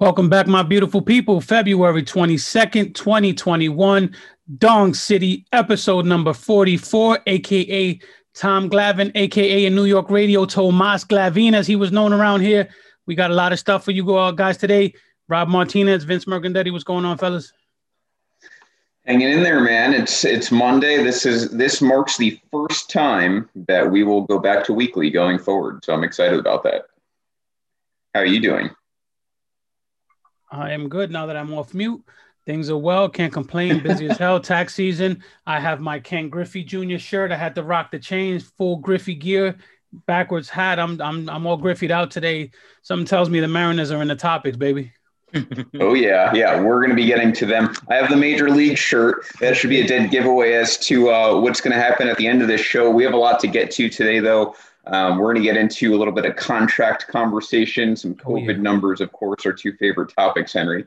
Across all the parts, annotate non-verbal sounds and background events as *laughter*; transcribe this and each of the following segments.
Welcome back, my beautiful people. February 22nd, 2021, Dong City, episode number 44, aka Tom Glavine, aka in New York radio, Tomas Glavine, as he was known around here. We got a lot of stuff for you guys today. Rob Martinez, Vince Mercandetti, what's going on, fellas? Hanging in there, man. It's it's Monday. This is this marks the first time that we will go back to weekly going forward. So I'm excited about that. How are you doing? I am good now that I'm off mute. Things are well. Can't complain. Busy as hell. Tax season. I have my Ken Griffey Jr. shirt. I had to rock the chains, full Griffey gear, backwards hat. I'm I'm I'm all Griffied out today. Something tells me the Mariners are in the topics, baby. *laughs* oh yeah, yeah. We're gonna be getting to them. I have the major league shirt. That should be a dead giveaway as to uh, what's gonna happen at the end of this show. We have a lot to get to today, though. Um, we're going to get into a little bit of contract conversation, some COVID oh, yeah. numbers, of course, our two favorite topics, Henry,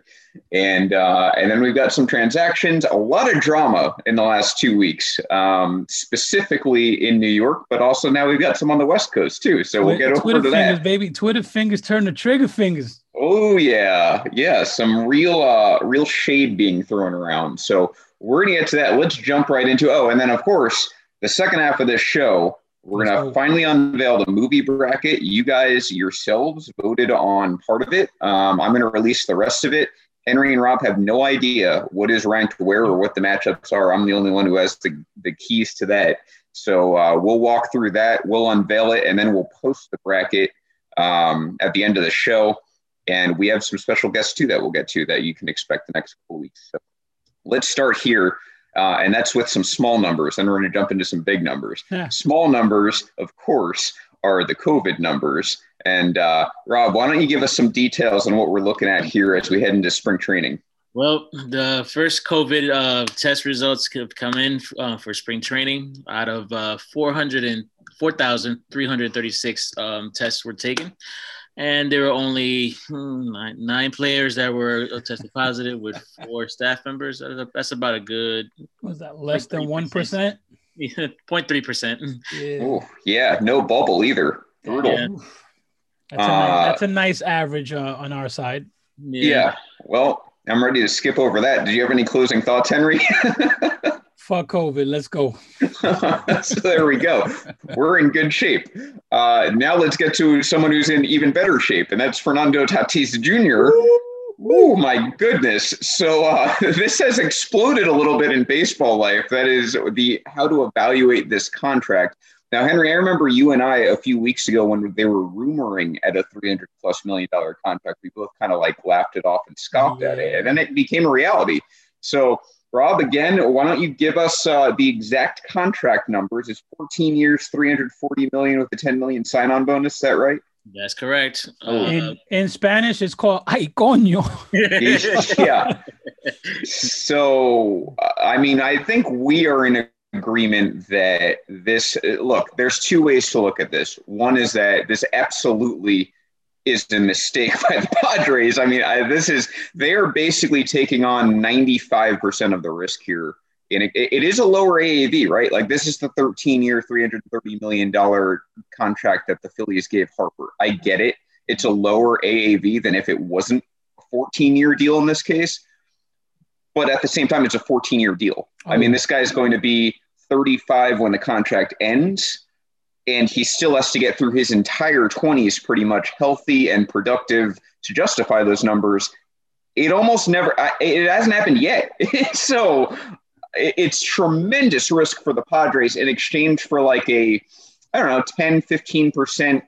and uh, and then we've got some transactions, a lot of drama in the last two weeks, um, specifically in New York, but also now we've got some on the West Coast too. So we'll get Twitter over to fingers, that. baby. Twitter fingers turn to trigger fingers. Oh yeah, yeah. Some real, uh, real shade being thrown around. So we're gonna get to that. Let's jump right into. Oh, and then of course the second half of this show we're going to finally unveil the movie bracket. You guys yourselves voted on part of it. Um, I'm going to release the rest of it. Henry and Rob have no idea what is ranked where or what the matchups are. I'm the only one who has the, the keys to that. So uh, we'll walk through that, we'll unveil it, and then we'll post the bracket um, at the end of the show. And we have some special guests too that we'll get to that you can expect the next couple weeks. So let's start here uh, and that's with some small numbers. And we're going to jump into some big numbers. Yeah. Small numbers, of course, are the COVID numbers. And uh, Rob, why don't you give us some details on what we're looking at here as we head into spring training? Well, the first COVID uh, test results have come in uh, for spring training. Out of uh, 404,336 um, tests were taken and there were only hmm, nine, nine, players that were tested positive with *laughs* four staff members. That's about a good. Was that less than one percent? Yeah, *laughs* 0.3 percent. Yeah. yeah, no bubble either. Brutal. Yeah. That's, a nice, that's a nice average uh, on our side. Yeah. yeah. Well, I'm ready to skip over that. Did you have any closing thoughts, Henry? *laughs* Fuck COVID. Let's go. *laughs* so there we go. We're in good shape. Uh, now let's get to someone who's in even better shape, and that's Fernando Tatis Jr. Oh my goodness! So uh, *laughs* this has exploded a little bit in baseball life. That is the how to evaluate this contract. Now, Henry, I remember you and I a few weeks ago when they were rumoring at a 300 plus million dollar contract, we both kind of like laughed it off and scoffed yeah. at it, and then it became a reality. So Rob, again, why don't you give us uh, the exact contract numbers? It's 14 years, 340 million with a 10 million sign-on bonus. Is that right? That's correct. Uh, in, in Spanish, it's called "ay coño." *laughs* yeah. So, I mean, I think we are in agreement that this. Look, there's two ways to look at this. One is that this absolutely is a mistake by the Padres. I mean, I, this is they're basically taking on 95% of the risk here. And it, it is a lower AAV, right? Like this is the 13 year, $330 million contract that the Phillies gave Harper. I get it. It's a lower AAV than if it wasn't a 14 year deal in this case. But at the same time, it's a 14 year deal. I mean, oh. this guy is going to be 35 when the contract ends and he still has to get through his entire 20s pretty much healthy and productive to justify those numbers. It almost never it hasn't happened yet. *laughs* So it's tremendous risk for the padres in exchange for like a i don't know 10 15%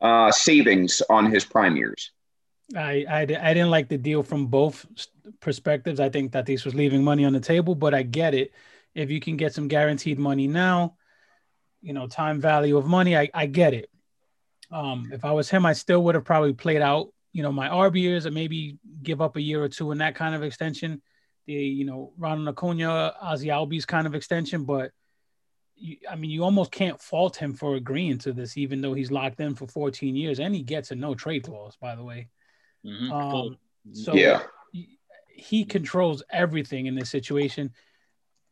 uh, savings on his prime years. I, I, I didn't like the deal from both perspectives. I think that this was leaving money on the table but i get it. If you can get some guaranteed money now you know, time value of money. I, I get it. Um, if I was him, I still would have probably played out, you know, my ARB years and maybe give up a year or two in that kind of extension. The, you know, Ronald Acuna, Ozzie Albies kind of extension. But you, I mean, you almost can't fault him for agreeing to this, even though he's locked in for 14 years and he gets a no trade clause, by the way. Mm-hmm. Um, so yeah, he, he controls everything in this situation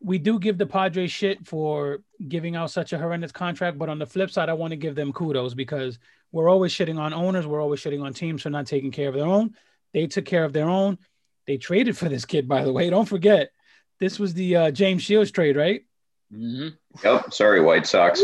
we do give the Padres shit for giving out such a horrendous contract, but on the flip side, I want to give them kudos because we're always shitting on owners, we're always shitting on teams for not taking care of their own. They took care of their own. They traded for this kid, by the way. Don't forget, this was the uh, James Shields trade, right? Mm-hmm. Yep. Sorry, White Sox.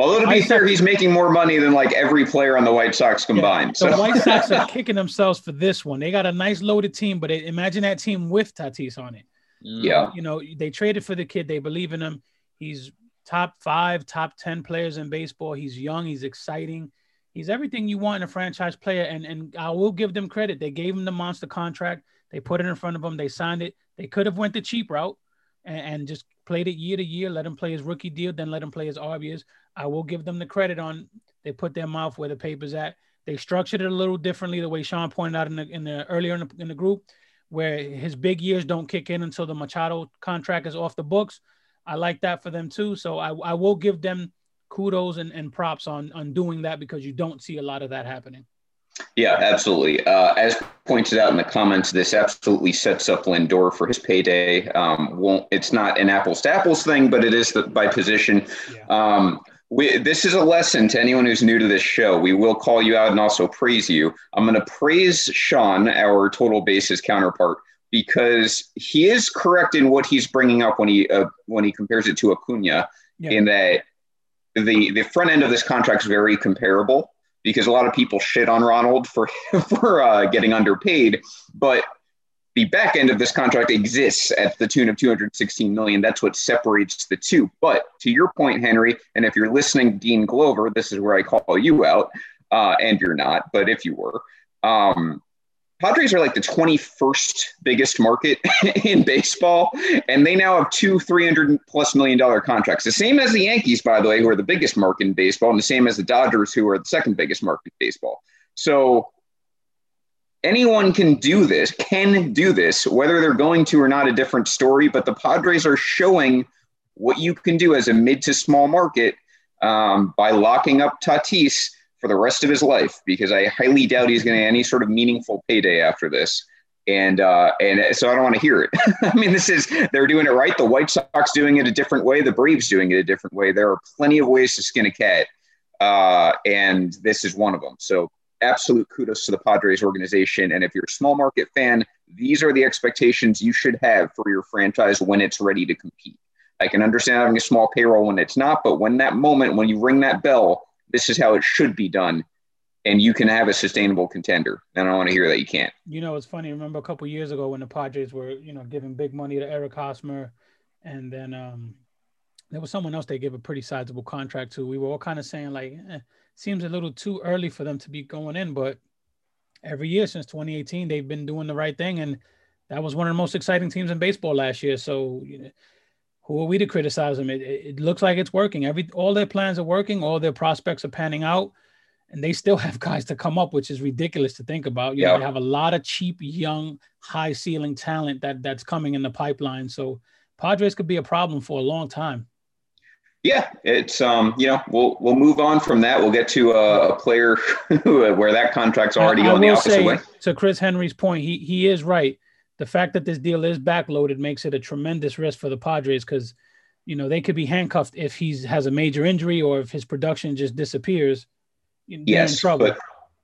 Although to be fair, he's making more money than like every player on the White Sox combined. Yeah. So White Sox are *laughs* kicking themselves for this one. They got a nice loaded team, but imagine that team with Tatis on it. Yeah. Um, you know, they traded for the kid. They believe in him. He's top five, top 10 players in baseball. He's young. He's exciting. He's everything you want in a franchise player. And, and I will give them credit. They gave him the monster contract. They put it in front of him. They signed it. They could have went the cheap route and, and just played it year to year, let him play his rookie deal, then let him play his ARBs. I will give them the credit on they put their mouth where the paper's at. They structured it a little differently, the way Sean pointed out in the, in the earlier in the, in the group, where his big years don't kick in until the Machado contract is off the books. I like that for them too. So I, I will give them kudos and, and props on on doing that because you don't see a lot of that happening. Yeah, absolutely. Uh, as pointed out in the comments, this absolutely sets up Lindor for his payday. Um, won't it's not an apples to apples thing, but it is the, by position. Yeah. Um, we, this is a lesson to anyone who's new to this show. We will call you out and also praise you. I'm going to praise Sean, our total bases counterpart, because he is correct in what he's bringing up when he uh, when he compares it to Acuna, Yeah. in that the the front end of this contract is very comparable because a lot of people shit on Ronald for *laughs* for uh, getting underpaid, but the back end of this contract exists at the tune of 216 million. That's what separates the two. But to your point, Henry, and if you're listening, Dean Glover, this is where I call you out, uh, and you're not, but if you were, um, Padres are like the 21st biggest market *laughs* in baseball, and they now have two 300 plus million dollar contracts. The same as the Yankees, by the way, who are the biggest market in baseball, and the same as the Dodgers, who are the second biggest market in baseball. So anyone can do this, can do this, whether they're going to or not, a different story. But the Padres are showing what you can do as a mid to small market um, by locking up Tatis for the rest of his life, because I highly doubt he's going to any sort of meaningful payday after this. And uh, and so I don't want to hear it. *laughs* I mean, this is they're doing it right. The White Sox doing it a different way. The Braves doing it a different way. There are plenty of ways to skin a cat, uh, and this is one of them. So absolute kudos to the Padres organization. And if you're a small market fan, these are the expectations you should have for your franchise when it's ready to compete. I can understand having a small payroll when it's not, but when that moment, when you ring that bell, this is how it should be done. And you can have a sustainable contender. And I want to hear that you can't. You know, it's funny. Remember a couple years ago when the Padres were, you know, giving big money to Eric Hosmer, and then um, there was someone else they gave a pretty sizable contract to. We were all kind of saying like, eh, seems a little too early for them to be going in, but every year since 2018, they've been doing the right thing, and that was one of the most exciting teams in baseball last year. So, you know, who are we to criticize them? It, it, looks like it's working. Every all their plans are working. All their prospects are panning out, and they still *laughs* have guys to come up, which is ridiculous to think about. You know, they have a lot of cheap, young, high ceiling talent that that's coming in the pipeline. So, Padres could be a problem for a long time. Yeah, it's um, you know, we'll we'll move on from that. We'll get to a, a player *laughs* where that contract's already I- I the opposite say, way. To Chris Henry's point, he he is right. The fact that this deal is backloaded makes it a tremendous risk for the Padres because, you know, they could be handcuffed if he has a major injury or if his production just disappears. Yes, trouble. but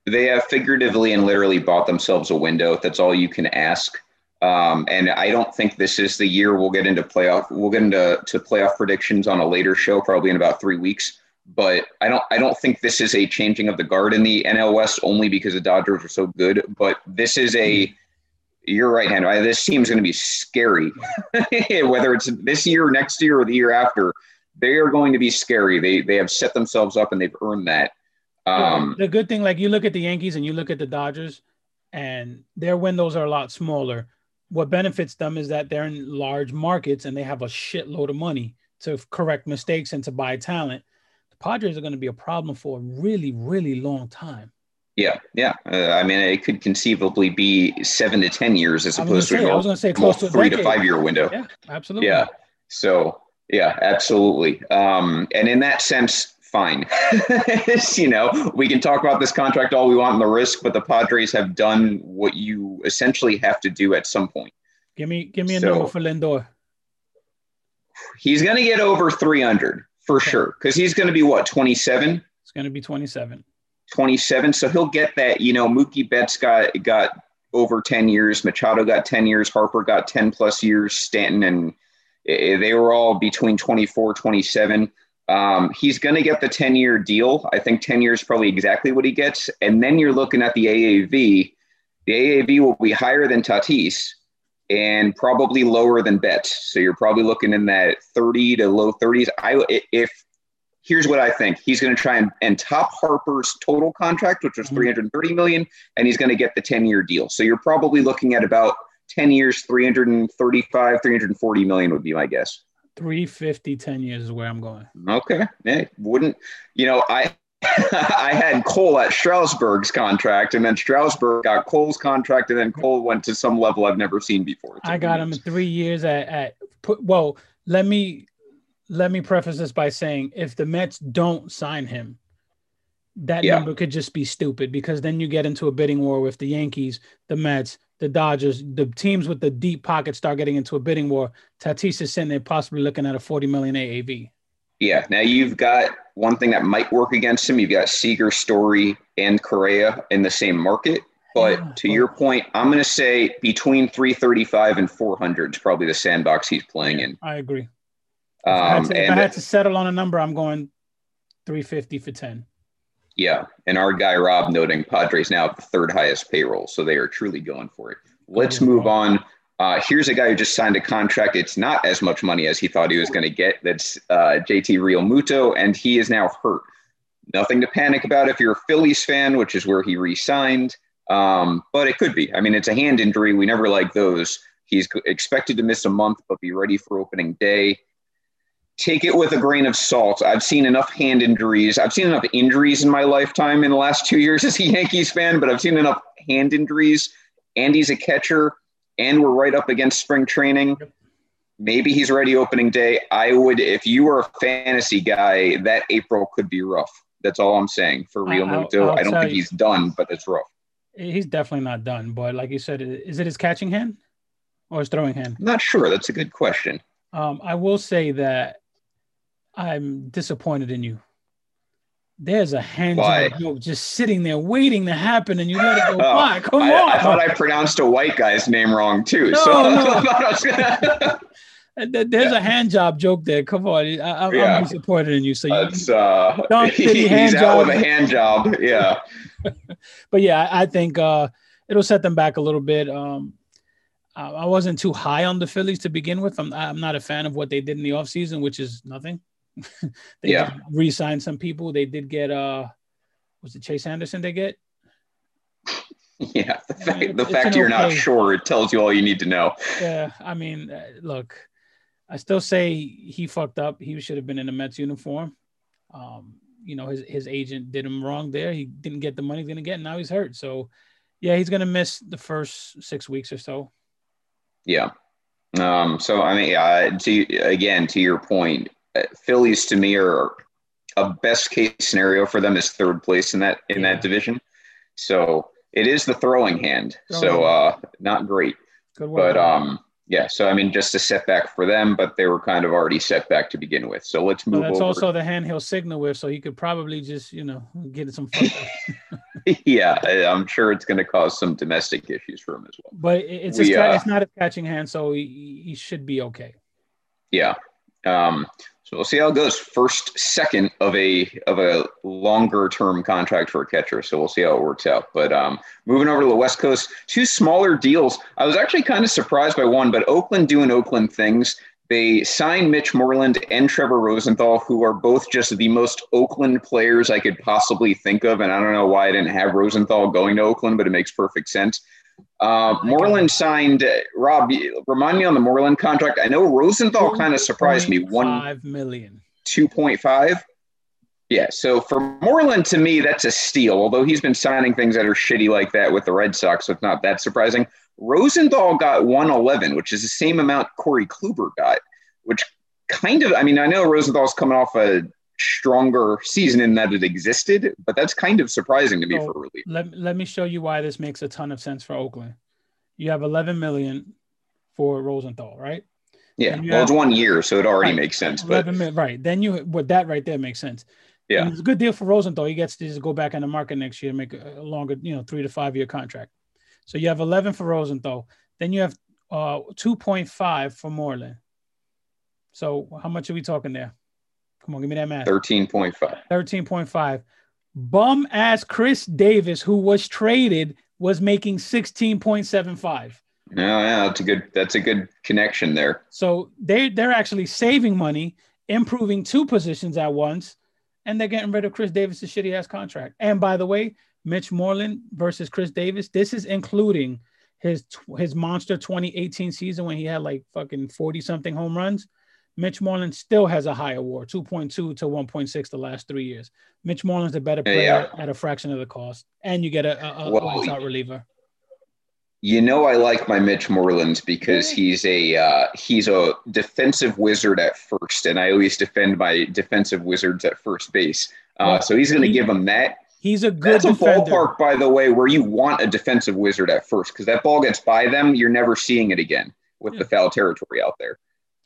they have figuratively and literally bought themselves a window. That's all you can ask. Um, and I don't think this is the year we'll get into playoff. We'll get into to playoff predictions on a later show, probably in about three weeks. But I don't. I don't think this is a changing of the guard in the NL West only because the Dodgers are so good. But this is a. You're right, Henry. This team's going to be scary, *laughs* whether it's this year, next year, or the year after. They are going to be scary. They they have set themselves up and they've earned that. Um, the good thing, like you look at the Yankees and you look at the Dodgers, and their windows are a lot smaller. What benefits them is that they're in large markets and they have a shitload of money to correct mistakes and to buy talent. The Padres are going to be a problem for a really, really long time. Yeah, yeah. Uh, I mean, it could conceivably be seven to ten years as opposed gonna I was gonna say close to a three to five year window. Yeah, absolutely. Yeah. So yeah, absolutely. Um, and in that sense, fine. *laughs* you know, we can talk about this contract all we want and the risk, but the Padres have done what you essentially have to do at some point. Give me, give me a So- number for Lindor. He's going to get over 300 for sure because he's going to be what 27. It's going to be 27. 27. So he'll get that. You know, Mookie Betts got got over 10 years. Machado got 10 years. Harper got 10 plus years. Stanton and eh, they were all between 24, 27. Um, he's going to get the 10 year deal. I think 10 years is probably exactly what he gets. And then you're looking at the AAV. The AAV will be higher than Tatis and probably lower than Betts. So you're probably looking in that 30 to low 30s. I if here's what I think. He's going to try and, and top Harper's total contract, which was mm-hmm. 330 million, and he's going to get the 10 year deal. So you're probably looking at about 10 years, 335, 340 million would be my guess. 350, 10 years is where I'm going. Okay. Yeah, wouldn't, you know, I, *laughs* I had Cole at Strasburg's contract, and then Strasburg got Cole's contract, and then Cole went to some level I've never seen before. I got him in three years at, at put, well, let me let me preface this by saying if the Mets don't sign him, that yeah. number could just be stupid because then you get into a bidding war with the Yankees, the Mets, the Dodgers, the teams with the deep pockets start getting into a bidding war. Tatis is sitting there possibly looking at a 40 million AAV. Yeah. Now you've got one thing that might work against him. You've got Seager, Story, and Correa in the same market. But yeah, to your point, I'm going to say between 335 and 400 is probably the sandbox he's playing in. I agree. Um, if, I had, to, if I had to settle on a number, I'm going 350 for 10. Yeah, and our guy Rob noting Padres now have the third highest payroll, so they are truly going for it. Let's move on. Uh, here's a guy who just signed a contract. It's not as much money as he thought he was going to get. That's uh, JT Realmuto, and he is now hurt. Nothing to panic about if you're a Phillies fan, which is where he re-signed. Um, but it could be. I mean, it's a hand injury. We never like those. He's expected to miss a month, but be ready for opening day take it with a grain of salt. I've seen enough hand injuries. I've seen enough injuries in my lifetime in the last two years as a Yankees fan, but I've seen enough hand injuries. Andy's a catcher, and we're right up against spring training. Maybe he's ready opening day. I would, if you were a fantasy guy, that April could be rough. That's all I'm saying for Realmuto. I don't think he's done, but it's rough. He's definitely not done. But like you said, is it his catching hand or his throwing hand? I'm not sure. That's a good question. Um, I will say that I'm disappointed in you. There's a hand job joke just sitting there waiting to happen, and you let it go oh, by. Come I, on! I thought I pronounced a white guy's name wrong too. No, so no. *laughs* *laughs* There's yeah. a hand job joke there. Come on, I, am yeah. disappointed in you. So you, uh, don't *laughs* he, hand he's job. out with a hand job. Yeah, but yeah, I think uh, it'll set them back a little bit. Um, I wasn't too high on the Phillies to begin with. I'm, I'm not a fan of what they did in the offseason, which is nothing. *laughs* they yeah. re-signed some people. They did get uh was it Chase Anderson they get? *laughs* Yeah, the fact, the fact you're okay. not sure it tells you all you need to know. Yeah, I mean, uh, look, I still say he fucked up. He should have been in a Mets uniform. Um, you know, his his agent did him wrong there. He didn't get the money he's gonna get. Now he's hurt. So, yeah, he's gonna miss the first six weeks or so. Yeah. Um, so I mean, uh, to again to your point, Phillies to me are a best case scenario for them is third place in that in yeah. that division. So it is the throwing hand. Throwing. So uh, not great. Good work. But um, yeah. So I mean, just a setback for them, but they were kind of already set back to begin with. So let's move. On. That's over. also the hand he'll signal with, so he could probably just you know get some. *laughs* *laughs* yeah, I'm sure it's going to cause some domestic issues for him as well. But it's we, uh, it's not a catching hand, so he, he should be okay. Yeah. Um, so we'll see how it goes. First, second of a of a longer term contract for a catcher. So we'll see how it works out. But um, moving over to the West Coast, two smaller deals. I was actually kind of surprised by one, but Oakland doing Oakland things. They signed Mitch Moreland and Trevor Rosenthal, who are both just the most Oakland players I could possibly think of. And I don't know why I didn't have Rosenthal going to Oakland, but it makes perfect sense. Uh, Moreland signed Rob. Remind me on the Moreland contract. I know Rosenthal kind of surprised me. One five million. Two point five. Yeah. So for Moreland, to me, that's a steal. Although he's been signing things that are shitty like that with the Red Sox, so it's not that surprising. Rosenthal got one eleven, which is the same amount Corey Kluber got, which kind of. I mean, I know Rosenthal's coming off a stronger season in that it existed, but that's kind of surprising to me so for relief. Let, let me show you why this makes a ton of sense for Oakland. You have 11 million for Rosenthal, right? Yeah, well, have, it's one year, so it already right, makes sense. But million, right, then you what that right there makes sense. Yeah, and it's a good deal for Rosenthal. He gets to just go back on the market next year and make a longer, you know, three to five year contract. So you have 11 for Rosenthal. Then you have uh 2.5 for Moreland. So how much are we talking there? Come on, give me that math. 13.5. 13.5. Bum ass Chris Davis, who was traded, was making 16.75. No, yeah, that's a good that's a good connection there. So they they're actually saving money, improving two positions at once, and they're getting rid of Chris Davis' shitty ass contract. And by the way, Mitch Moreland versus Chris Davis, this is including his his monster 2018 season when he had like fucking 40 something home runs. Mitch Moreland still has a higher WAR, 2.2 to 1.6 the last three years. Mitch Moreland's a better player yeah. at a fraction of the cost, and you get a, a, a well, out reliever. You know, I like my Mitch Moreland because he's a uh, he's a defensive wizard at first, and I always defend my defensive wizards at first base. Uh, so he's going to give him that. He's a good. That's a ballpark, by the way, where you want a defensive wizard at first because that ball gets by them, you're never seeing it again with yeah. the foul territory out there.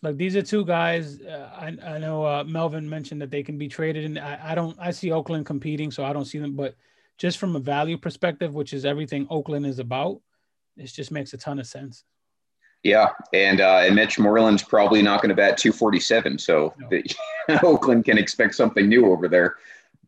Like these are two guys. Uh, I, I know uh, Melvin mentioned that they can be traded, and I, I don't. I see Oakland competing, so I don't see them. But just from a value perspective, which is everything Oakland is about, this just makes a ton of sense. Yeah, and uh, and Mitch Moreland's probably not going to bat 247, so no. the, *laughs* Oakland can expect something new over there.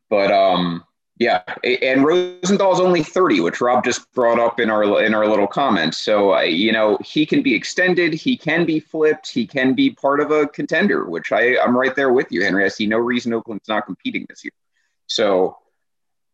But um, yeah, and Rosenthal's only 30, which Rob just brought up in our in our little comments. So uh, you know he can be extended, he can be flipped, he can be part of a contender, which I I'm right there with you, Henry. I see no reason Oakland's not competing this year. So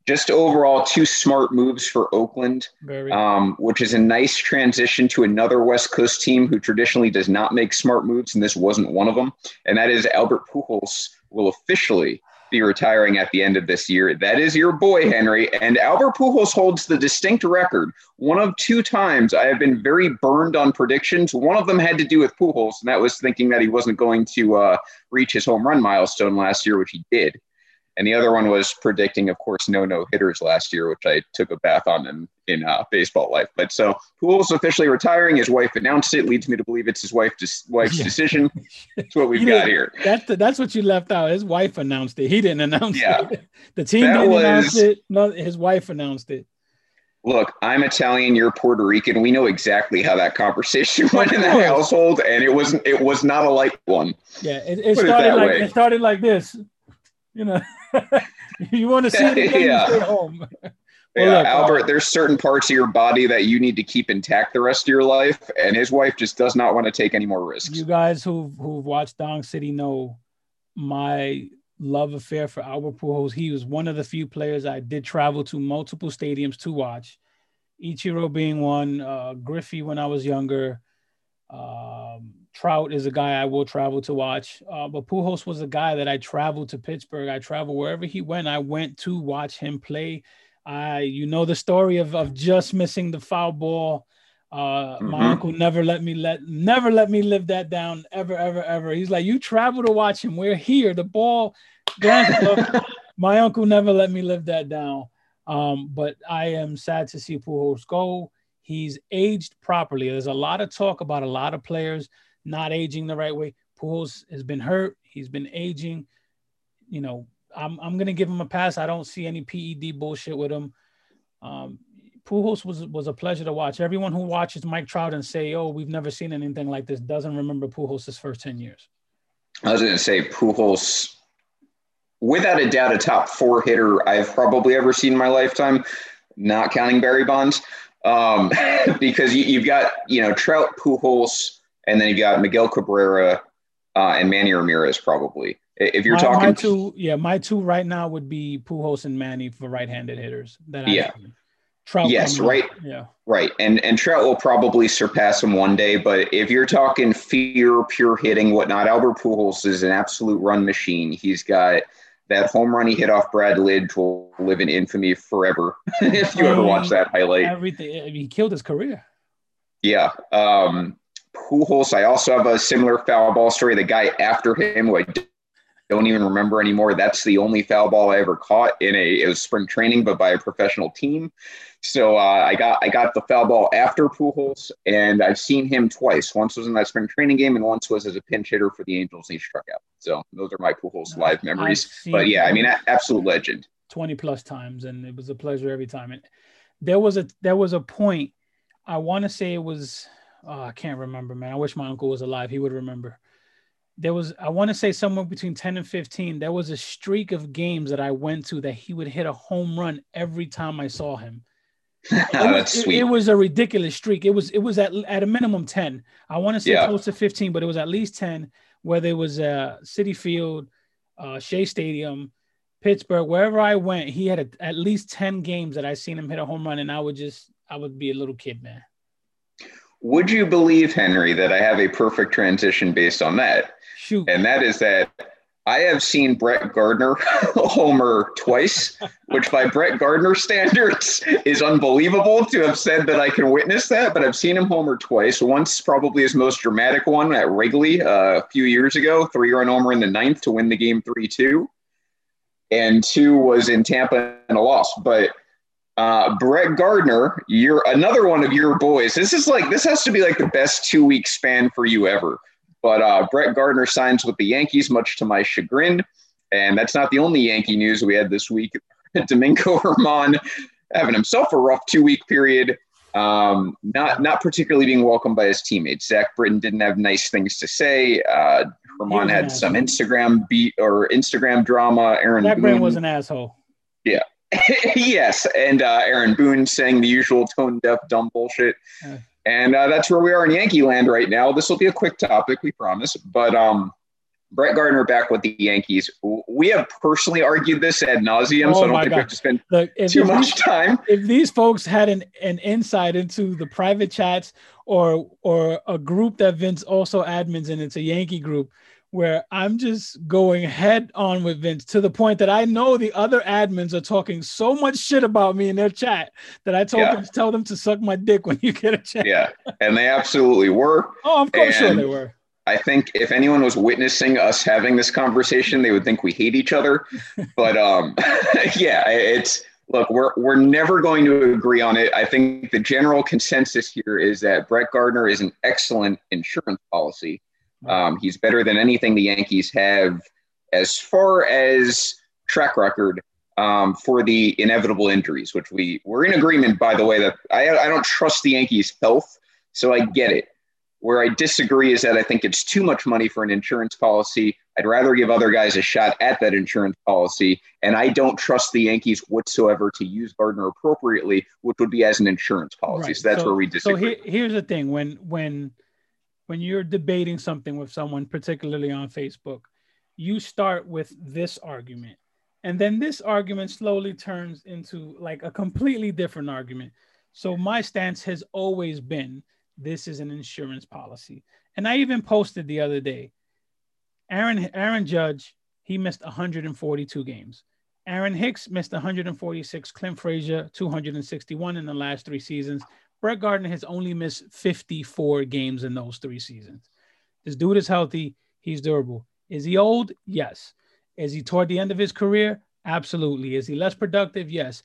just overall two smart moves for Oakland, um, which is a nice transition to another West Coast team who traditionally does not make smart moves, and this wasn't one of them. And that is Albert Pujols will officially be retiring at the end of this year. That is your boy, Henry. And Albert Pujols holds the distinct record. One of two times I have been very burned on predictions. One of them had to do with Pujols, and that was thinking that he wasn't going to uh, reach his home run milestone last year, which he did. And the other one was predicting, of course, no no hitters last year, which I took a bath on in, in uh, baseball life. But so Pujols officially retiring. His wife announced it. Leads me to believe it's his wife wife's decision. That's what we've got here. That's the, that's what you left out. His wife announced it. He didn't announce yeah. it. *laughs* The team that didn't was, announce it. No, his wife announced it. Look, I'm Italian. You're Puerto Rican. We know exactly how that conversation *laughs* went in the household, and it was it was not a light one. Yeah, it, it started it like way. it started like this. You know. *laughs* you want to see it again, yeah. stay home. *laughs* Well, yeah, look, Albert, uh, there's certain parts of your body that you need to keep intact the rest of your life, and his wife just does not want to take any more risks. You guys who who've watched Dong City know my love affair for Albert Pujols. He was one of the few players I did travel to multiple stadiums to watch. Ichiro being one, uh, Griffey when I was younger, um, Trout is a guy I will travel to watch. Uh, but Pujols was a guy that I traveled to Pittsburgh. I traveled wherever he went. I went to watch him play. I, you know, the story of, of just missing the foul ball. Uh, mm-hmm. My uncle never let me let never let me live that down ever, ever, ever. He's like, you travel to watch him. We're here. The ball. *laughs* my uncle never let me live that down. Um, but I am sad to see Pujols go. He's aged properly. There's a lot of talk about a lot of players not aging the right way. Pujols has been hurt. He's been aging. You know, I'm I'm gonna give him a pass. I don't see any PED bullshit with him. Um, Pujols was was a pleasure to watch. Everyone who watches Mike Trout and say, "Oh, we've never seen anything like this," doesn't remember Pujols' first ten years. I was gonna say Pujols, without a doubt, a top four hitter I've probably ever seen in my lifetime, not counting Barry Bonds um, *laughs* because you, have got you know Trout, Pujols, and then you got Miguel Cabrera uh, and Manny Ramirez probably. If you're my, talking, my two, yeah, my two right now would be Pujols and Manny for right-handed hitters. That I yeah. Trout yes, right. Yeah. Right. And and Trout will probably surpass him one day. But if you're talking fear, pure hitting, whatnot, Albert Pujols is an absolute run machine. He's got that home run he hit off Brad Lidge will live in infamy forever. *laughs* if you ever watch that highlight, everything I mean, he killed his career. Yeah. Um, Pujols. I also have a similar foul ball story. The guy after him, who I don't even remember anymore. That's the only foul ball I ever caught in a it was spring training, but by a professional team. So uh, I got I got the foul ball after Pujols, and I've seen him twice. Once was in that spring training game, and once was as a pinch hitter for the Angels, and he struck out. So those are my Pujols live memories. But yeah, I mean, absolute legend. Twenty plus times, and it was a pleasure every time. And there was a there was a point. I want to say it was. Oh, I can't remember, man. I wish my uncle was alive. He would remember. There was, I want to say, somewhere between ten and fifteen. There was a streak of games that I went to that he would hit a home run every time I saw him. *laughs* oh, that's it, sweet. It, it, was a ridiculous streak. It was it was at at a minimum ten. I want to say Yeah. close to fifteen, but it was at least ten. Whether it was uh, Citi Field, uh, Shea Stadium, Pittsburgh, wherever I went, he had a, at least ten games that I seen him hit a home run, and I would just I would be a little kid, man. Would you believe, Henry, that I have a perfect transition based on that? Shoot, And that is that I have seen Brett Gardner *laughs* homer twice, which by Brett Gardner standards is unbelievable to have said that I can witness that. But I've seen him homer twice. Once, probably his most dramatic one at Wrigley uh, a few years ago, three run homer in the ninth to win the game 3 2. And two was in Tampa in a loss. But uh, Brett Gardner, you're another one of your boys. This is like, this has to be like the best two week span for you ever. But uh, Brett Gardner signs with the Yankees, much to my chagrin. And that's not the only Yankee news we had this week. *laughs* Domingo Germán having himself a rough two week period, um, not not particularly being welcomed by his teammates. Zach Britton didn't have nice things to say. Uh, Germán had some. Instagram beat or Instagram drama. Aaron Zach Britton was an asshole. *laughs* yes, and uh, Aaron Boone saying the usual tone deaf, dumb bullshit. And uh, that's where we are in Yankee land right now. This will be a quick topic, we promise. But um, Brett Gardner back with the Yankees. We have personally argued this ad nauseum, so Oh I don't think we God. have to spend Look, too much these, time. if these folks had an, an insight into the private chats or or a group that Vince also admins in, it's a Yankee group where I'm just going head on with Vince to the point that I know the other admins are talking so much shit about me in their chat that I told Yeah. them to tell them to suck my dick when you get a chance. Yeah, and they absolutely were. *laughs* Oh, of course, sure they were. I think if anyone was witnessing us having this conversation, they would think we hate each other. *laughs* But um, *laughs* yeah, it's look, we're we're never going to agree on it. I think the general consensus here is that Brett Gardner is an excellent insurance policy. Um, he's better than anything the Yankees have as far as track record um, for the inevitable injuries, which we we're in agreement, by the way, that I I don't trust the Yankees' health, so I get it. Where I disagree is that I think it's too much money for an insurance policy. I'd rather give other guys a shot at that insurance policy. And I don't trust the Yankees whatsoever to use Gardner appropriately, which would be as an insurance policy. Right. So that's where we disagree. So here, here's the thing: when when when you're debating something with someone, particularly on Facebook, you start with this argument, and then this argument slowly turns into like a completely different argument. So my stance has always been this is an insurance policy, and I even posted the other day. Aaron Aaron Judge he missed 142 games. Aaron Hicks missed 146. Clint Frazier 261 in the last three seasons. Brett Gardner has only missed 54 games in those three seasons. This dude is healthy. He's durable. Is he old? Yes. Is he toward the end of his career? Absolutely. Is he less productive? Yes.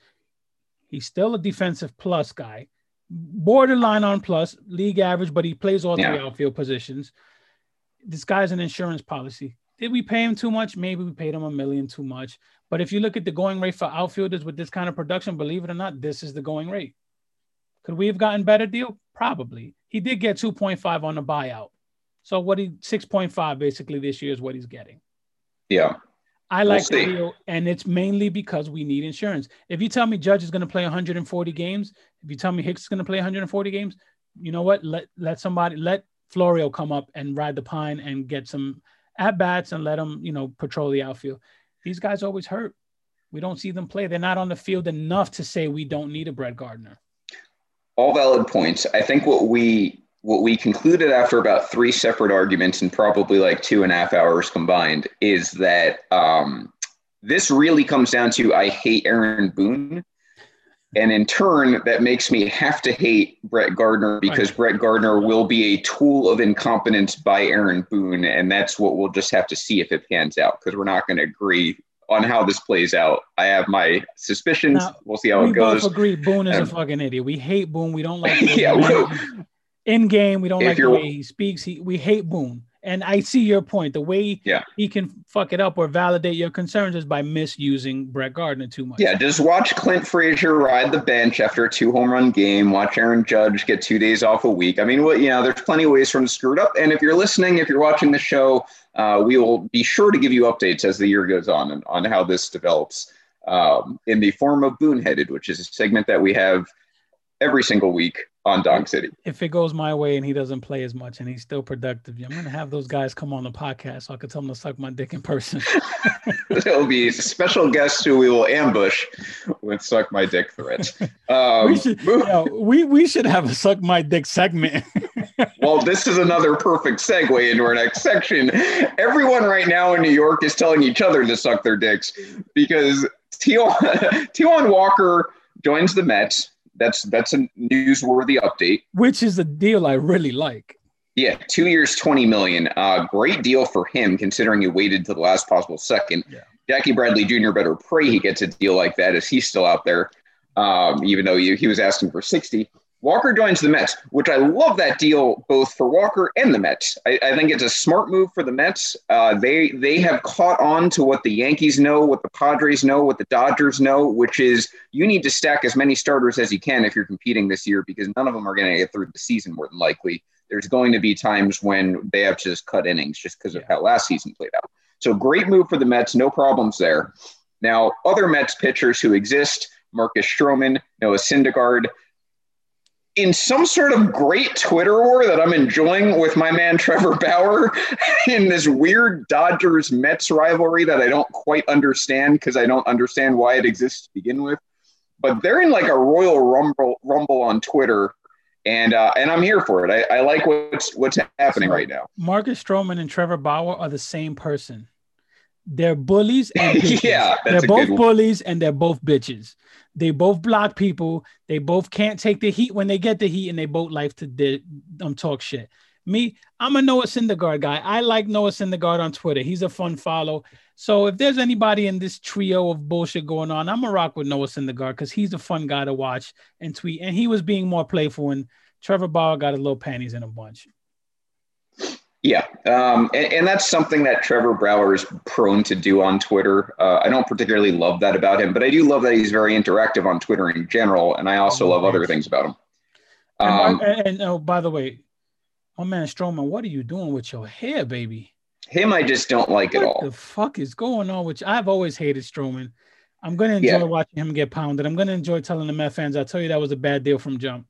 He's still a defensive plus guy, borderline on plus, league average, but he plays all three outfield positions. This guy's an insurance policy. Did we pay him too much? Maybe we paid him a million too much. But if you look at the going rate for outfielders with this kind of production, believe it or not, this is the going rate. Could we have gotten better deal? Probably. He did get 2.5 on the buyout. So what he 6.5 basically this year is what he's getting. yeah. I We'll like the deal, and it's mainly because we need insurance. If you tell me Judge is going to play 140 games, if you tell me Hicks is going to play 140 games, you know what? Let let somebody let Florial come up and ride the pine and get some at bats and let him, you know, patrol the outfield. These guys always hurt. We don't see them play. They're not on the field enough to say we don't need a Brett Gardner. All valid points. I think what we what we concluded after about three separate arguments and probably like two and a half hours combined is that um, this really comes down to I hate Aaron Boone. And in turn, that makes me have to hate Brett Gardner because Right. Brett Gardner will be a tool of incompetence by Aaron Boone. And that's what we'll just have to see if it pans out because we're not going to agree on how this plays out. I have my suspicions. Now, we'll see how we it goes. both agree Boone is a Um, fucking idiot. We hate Boone. We don't *laughs* like the Yeah, in game. We don't If like the way he speaks. He we hate Boone. And I see your point. The way Yeah. he can fuck it up or validate your concerns is by misusing Brett Gardner too much. Yeah, just watch Clint Frazier ride the bench after a two home run game. Watch Aaron Judge get two days off a week. I mean, what you know, there's plenty of ways for him to screw it up. And if you're listening, if you're watching the show, uh, we will be sure to give you updates as the year goes on and on how this develops um, in the form of Boonheaded, which is a segment that we have every single week on Dog City. If it goes my way and he doesn't play as much and he's still productive, I'm gonna have those guys come on the podcast so I can tell them to suck my dick in person. *laughs* There'll be *laughs* special guests who we will ambush with suck my dick threats. Um, we should, yo, we we should have a suck my dick segment. *laughs* well, this is another perfect segue into our next section. Everyone right now in New York is telling each other to suck their dicks because Taijuan Walker joins the Mets. That's that's a newsworthy update. Which is a deal I really like. Yeah, two years, twenty million. Uh, great deal for him, considering he waited to the last possible second. Yeah. Jackie Bradley Jr. better pray he gets a deal like that, as he's still out there, um, even though he, he was asking for sixty. Walker joins the Mets, which I love that deal both for Walker and the Mets. I, I think it's a smart move for the Mets. Uh, they they have caught on to what the Yankees know, what the Padres know, what the Dodgers know, which is you need to stack as many starters as you can if you're competing this year because none of them are going to get through the season more than likely. There's going to be times when they have to just cut innings just because of how last season played out. So great move for the Mets, no problems there. Now, other Mets pitchers who exist, Marcus Stroman, Noah Syndergaard, in some sort of great Twitter war that I'm enjoying with my man Trevor *laughs* Bauer in this weird Dodgers Mets rivalry that I don't quite understand because I don't understand why it exists to begin with. But they're in like a royal rumble rumble on Twitter, and uh, and I'm here for it. I, I like what's what's happening right now. Marcus Stroman and Trevor Bauer are the same person. They're bullies and. *laughs* Yeah, they're both bullies and they're both bitches. They both block people. They both can't take the heat when they get the heat, and they both like to di- um talk shit. Me, I'm a Noah Syndergaard guy. I like Noah Syndergaard on Twitter. He's a fun follow. So if there's anybody in this trio of bullshit going on, I'm a rock with Noah Syndergaard because he's a fun guy to watch and tweet. And he was being more playful, and Trevor Bauer got a little panties in a bunch. Yeah, um, and, and that's something that Trevor Bauer is prone to do on Twitter. Uh, I don't particularly love that about him, but I do love that he's very interactive on Twitter in general, and I also love other things about him. And, Um, by- and, and, oh, by the way, my man Stroman, what are you doing with your hair, baby? him, I just don't like at What all. the fuck is going on with you? I've always hated Stroman. I'm gonna enjoy Yeah. watching him get pounded. I'm gonna enjoy telling the Met fans, I tell you that was a bad deal from jump.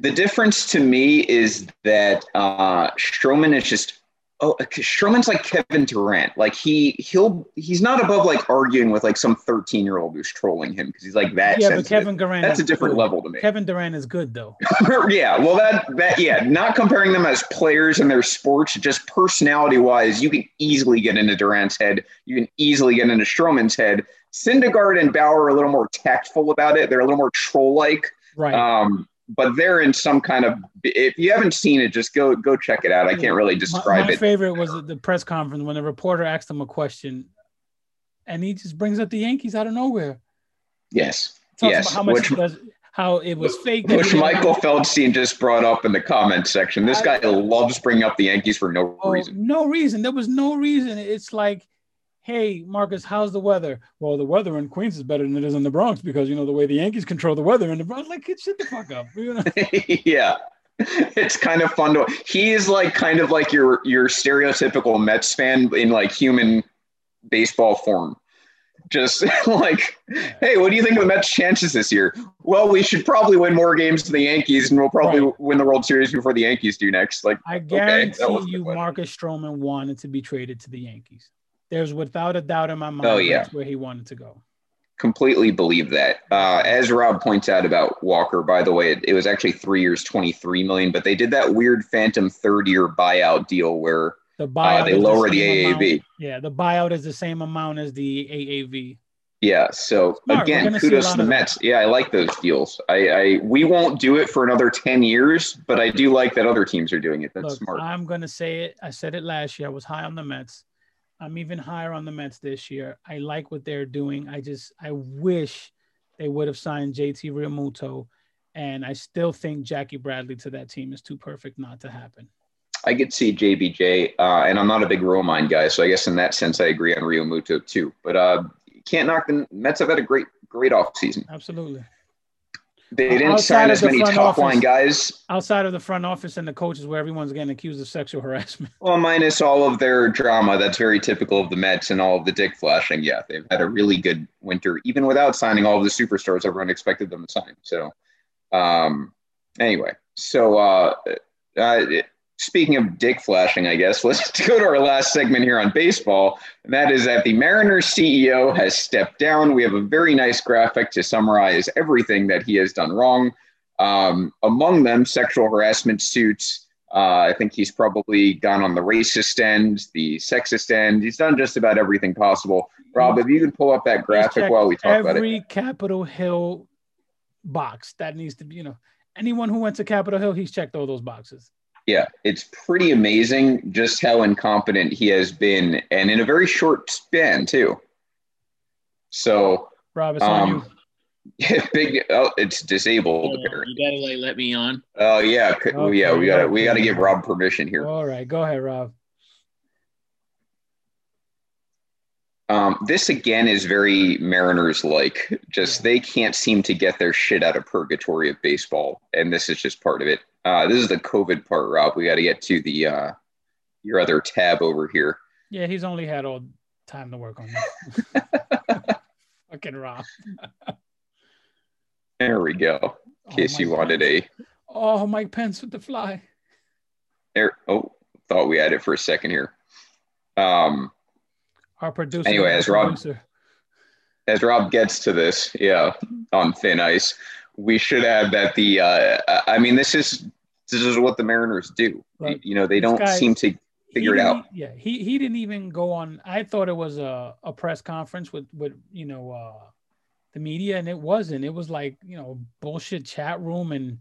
The difference to me is that uh, Stroman is just oh Stroman's like Kevin Durant. Like he he'll he's not above like arguing with like some 13 year old who's trolling him because he's like that. yeah, but. Kevin Durant That's a different good. level to me. Kevin Durant is good though. *laughs* yeah, well that that yeah, not comparing them as players and their sports, just personality wise, you can easily get into Durant's head. You can easily get into Stroman's head. Syndergaard and Bauer are a little more tactful about it. They're a little more troll like. Right. Um, but they're in some kind of. If you haven't seen it, just go go check it out. I can't really describe my it. My favorite was at the press conference when the reporter asked him a question and he just brings up the Yankees out of nowhere. Yes, Talks yes. about how much Which he does, how it was fake. which Michael Feldstein just brought up in the comments section. This guy loves bringing up the Yankees for no Oh, reason. No reason. There was no reason. It's like, hey, Marcus, how's the weather? Well, the weather in Queens is better than it is in the Bronx because you know the way the Yankees control the weather in the Bronx. Like, shut the fuck up. You know? *laughs* yeah. It's kind of fun to he is like kind of like your your stereotypical Mets fan in like human baseball form. Just *laughs* like, hey, what do you think of the Mets' chances this year? Well, we should probably win more games than the Yankees, and we'll probably Right. win the World Series before the Yankees do next. Like, I guarantee wasn't you. Marcus Stroman wanted to be traded to the Yankees. There's without a doubt in my mind Oh, yeah. that's where he wanted to go. completely believe that. Uh, as Rob points out about Walker, by the way, it, it was actually three years, twenty three million, but they did that weird phantom third year buyout deal where The buyout uh, they lower the amount- AAV. Yeah, the buyout is the same amount as the AAV. Yeah. So Smart. Again, gonna see a kudos to the Mets. Yeah, I like those deals. I, I we won't do it for another ten years, but I do like that other teams are doing it. That's Look, smart. I'm gonna say it. I said it last year. I was high on the Mets. I'm even higher on the Mets this year. I like what they're doing. I just I wish they would have signed JT Realmuto, and I still think Jackie Bradley to that team is too perfect not to happen. I could see JBJ, uh, and I'm not a big Romine guy, so I guess in that sense I agree on Realmuto too. But uh, can't knock the Mets have had a great, great off season. Absolutely. They didn't Outside sign as many top office. line guys. Outside of the front office and the coaches, where everyone's getting accused of sexual *laughs* harassment. Well, minus all of their drama, that's very typical of the Mets and all of the dick flashing. Yeah, they've had a really good winter, even without signing all of the superstars everyone expected them to sign. So, um, anyway, so uh, uh, speaking of dick flashing, I guess *laughs* let's go to our last segment here on baseball, and that is that the Mariners CEO has stepped down. We have a very nice graphic to summarize everything that he has done wrong. Um, among them, sexual harassment suits. Uh, I think he's probably gone on the racist end, the sexist end. He's done just about everything possible. Rob, if you could pull up that graphic while we talk about it. Every Capitol Hill box that needs to be, you know, anyone who went to Capitol Hill, he's checked all those boxes. Yeah, it's pretty amazing just how incompetent he has been, and in a very short span too. So, Rob, it's on you. um, *laughs* big. Oh, it's disabled. Hold on, apparently. You gotta like let me on. Oh yeah, c- well, yeah. We gotta we gotta give Rob permission here. All right, go ahead, Rob. Um, this again is very Mariners like. Just they can't seem to get their shit out of purgatory of baseball, and this is just part of it. Uh, this is the COVID part, Rob. We got to get to the uh, your other tab over here. Yeah, he's only had all time to work on this. *laughs* Fucking Rob. There we go. In case you wanted a. Oh, Mike Pence with the fly. There, oh, thought we had it for a second here. Um, Our producer. Anyway, as Rob- producer. as Rob gets to this, yeah, on thin ice, we should add that the. Uh, I mean, this is this is what the Mariners do. Look, you know, they this don't guy- seem to figure it out. Yeah, he he didn't even go on. I thought it was a, a press conference with with you know uh, the media, and it wasn't. It was like you know bullshit chat room, and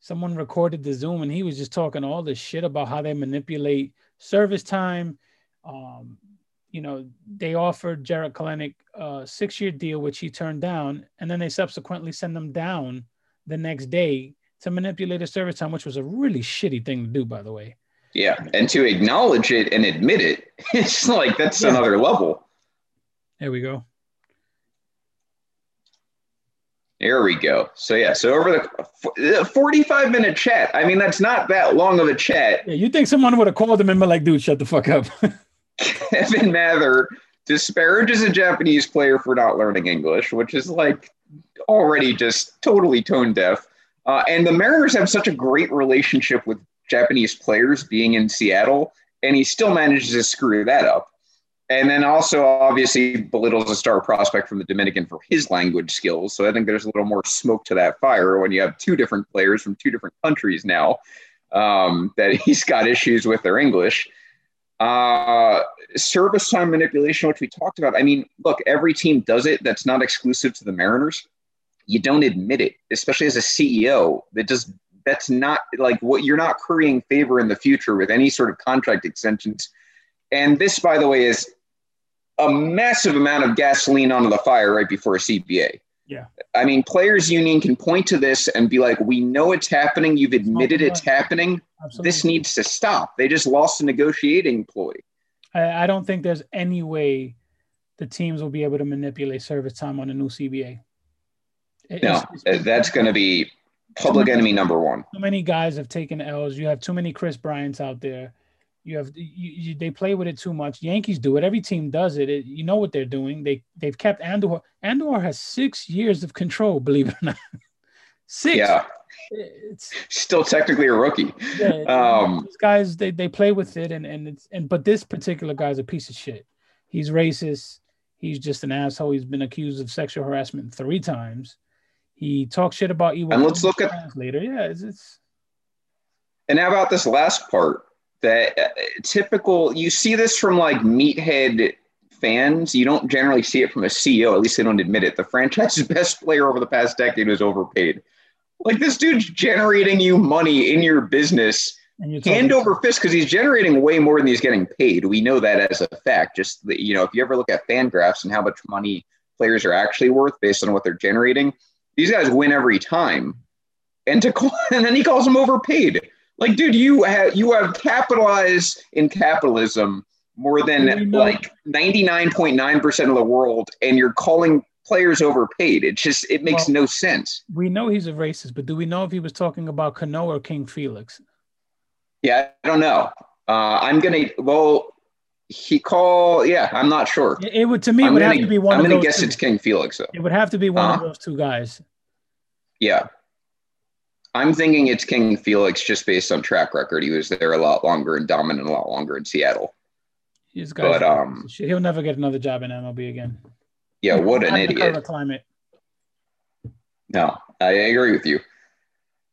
someone recorded the Zoom, and he was just talking all this shit about how they manipulate service time. Um, you know, they offered Jarred Kelenic a six year deal, which he turned down, and then they subsequently send him down the next day to manipulate his service time, which was a really shitty thing to do, by the way. Yeah, and to acknowledge it and admit it, *laughs* it's like that's Yeah. another level. There we go. There we go. So yeah, so over the 45 minute chat. I mean, that's not that long of a chat. Yeah, you think someone would have called him and been like, dude, shut the fuck up. *laughs* *laughs* Kevin Mather disparages a Japanese player for not learning English, which is like already just totally tone deaf. Uh, and the Mariners have such a great relationship with Japanese players being in Seattle, and he still manages to screw that up. And then also, obviously, belittles a star prospect from the Dominican for his language skills. So I think there's a little more smoke to that fire when you have two different players from two different countries now um, that *laughs* he's got issues with their English. Uh, service time manipulation, which we talked about. I mean, look, every team does it. That's not exclusive to the Mariners. You don't admit it, especially as a CEO. That just that's not like what you're not currying favor in the future with any sort of contract extensions. And this, by the way, is a massive amount of gasoline onto the fire right before a CBA. Yeah. I mean, players union can point to this and be like, "We know it's happening. You've admitted it's happening. Absolutely. This needs to stop." They just lost a negotiating ploy. I, I don't think there's any way the teams will be able to manipulate service time on a new CBA. It- No, it's- it's- that's going to be public enemy number one. too many guys have taken L's. You have too many Kris Bryants out there. You have you, you, they play with it too much. Yankees do it. Every team does it. it. You know what they're doing. They they've kept Andor. Andor has six years of control. *laughs* Believe it or not, six. Yeah, It's still technically a rookie. yeah, Um, these guys they, they play with it and and it's and but this particular guy's a piece of shit. He's racist. He's just an asshole. He's been accused of sexual harassment three times. He talks shit about Iwo And let's look at- later. Yeah, it's, it's And how about this last part? That uh, typical, you see this from like meathead fans. You don't generally see it from a CEO. At least they don't admit it. The franchise's *laughs* best player over the past decade was overpaid. Like this dude's generating you money in your business and you're hand over fist because he's generating way more than he's getting paid. We know that as a fact. Just the, you know, if you ever look at FanGraphs and how much money players are actually worth based on what they're generating, these guys win every time. And to call, *laughs* and then he calls them overpaid. Like, dude, you have you have capitalized in capitalism more than like 99.9% of the world, and you're calling players overpaid. It just it makes well, no sense. We know he's a racist, but do we know if he was talking about Cano or King Felix? Yeah, I don't know. Uh, I'm gonna well, he call yeah, I'm not sure. It, would to me it would gonna, have to be one. I'm gonna guess two. it's King Felix though. It would have to be one uh-huh. of those two guys. Yeah. I'm thinking it's King Felix just based on track record. He was there a lot longer and dominant a lot longer in Seattle. He's but um, he'll never get another job in MLB again. Yeah, what an idiot! Climate. No, I agree with you.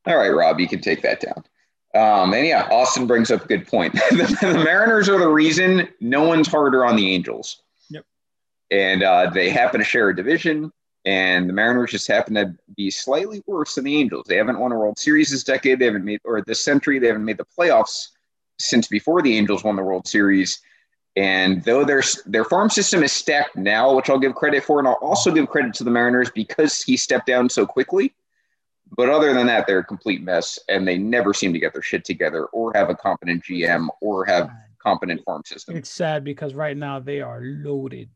All right, Rob, you can take that down. Um, and yeah, Austin brings up a good point. *laughs* the, the, Mariners are the reason no one's harder on the Angels. Yep. And uh, they happen to share a division, and the Mariners just happen to be slightly worse than the Angels. They haven't won a World Series this decade. They haven't made, or this century, they haven't made the playoffs since before the Angels won the World Series. And though their their farm system is stacked now, which I'll give credit for, and I'll also give credit to the Mariners because he stepped down so quickly. But other than that, they're a complete mess, and they never seem to get their shit together, or have a competent GM, or have competent farm system. It's sad because right now they are loaded.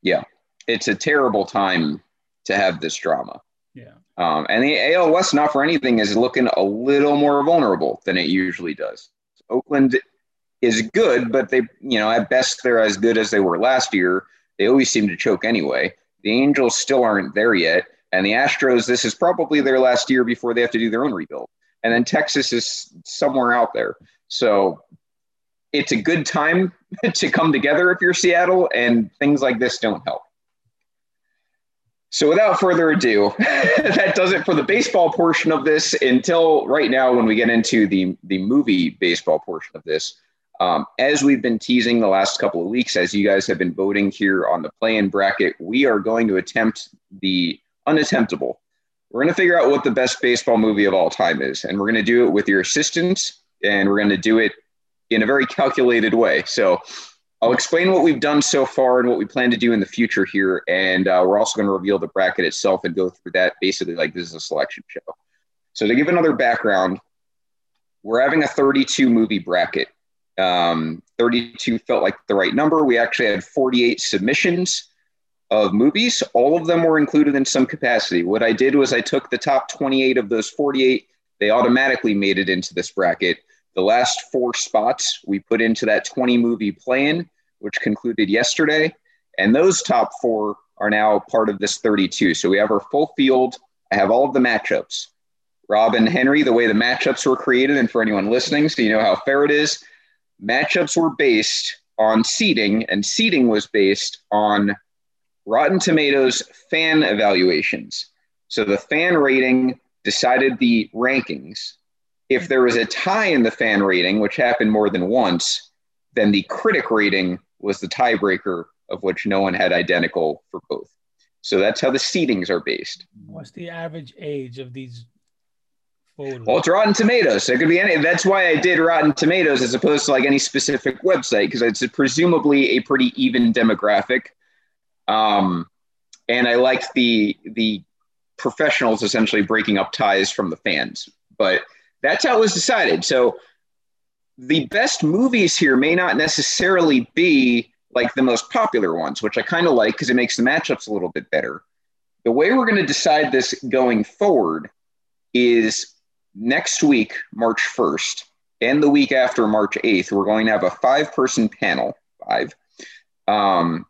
Yeah, it's a terrible time to have this drama. Yeah. Um, and the AL West, not for anything, is looking a little more vulnerable than it usually does. Oakland is good, but they, you know, at best they're as good as they were last year. They always seem to choke anyway. The Angels still aren't there yet, and the Astros, this is probably their last year before they have to do their own rebuild. And then Texas is somewhere out there. So it's a good time *laughs* to come together if you're Seattle, and things like this don't help. So without further ado, *laughs* that does it for the baseball portion of this until right now when we get into the, the movie baseball portion of this. Um, as we've been teasing the last couple of weeks, as you guys have been voting here on the play in bracket, we are going to attempt the unattemptable. We're going to figure out what the best baseball movie of all time is, and we're going to do it with your assistance, and we're going to do it in a very calculated way. So I'll explain what we've done so far and what we plan to do in the future here, and uh, we're also going to reveal the bracket itself and go through that basically like this is a selection show. So to give another background, we're having a 32 movie bracket. Um, 32 felt like the right number. We actually had 48 submissions of movies. All of them were included in some capacity. What I did was I took the top 28 of those 48, they automatically made it into this bracket. The last four spots we put into that 20 movie plan, which concluded yesterday. And those top four are now part of this 32. So we have our full field. I have all of the matchups. Rob and Henry, the way the matchups were created, and for anyone listening, so you know how fair it is, matchups were based on seeding, and seeding was based on Rotten Tomatoes fan evaluations. So the fan rating decided the rankings. If there was a tie in the fan rating, which happened more than once, then the critic rating was the tiebreaker, of which no one had identical for both. So that's how the seedings are based. What's the average age of these photos? Well, it's Rotten Tomatoes. So it could be any. That's why I did Rotten Tomatoes as opposed to like any specific website because it's presumably a pretty even demographic. Um, and I liked the the professionals essentially breaking up ties from the fans. But that's how it was decided. So the best movies here may not necessarily be like the most popular ones, which I kind of like because it makes the matchups a little bit better. The way we're going to decide this going forward is next week, March 1st, and the week after March 8th, we're going to have a five person panel, five. Um,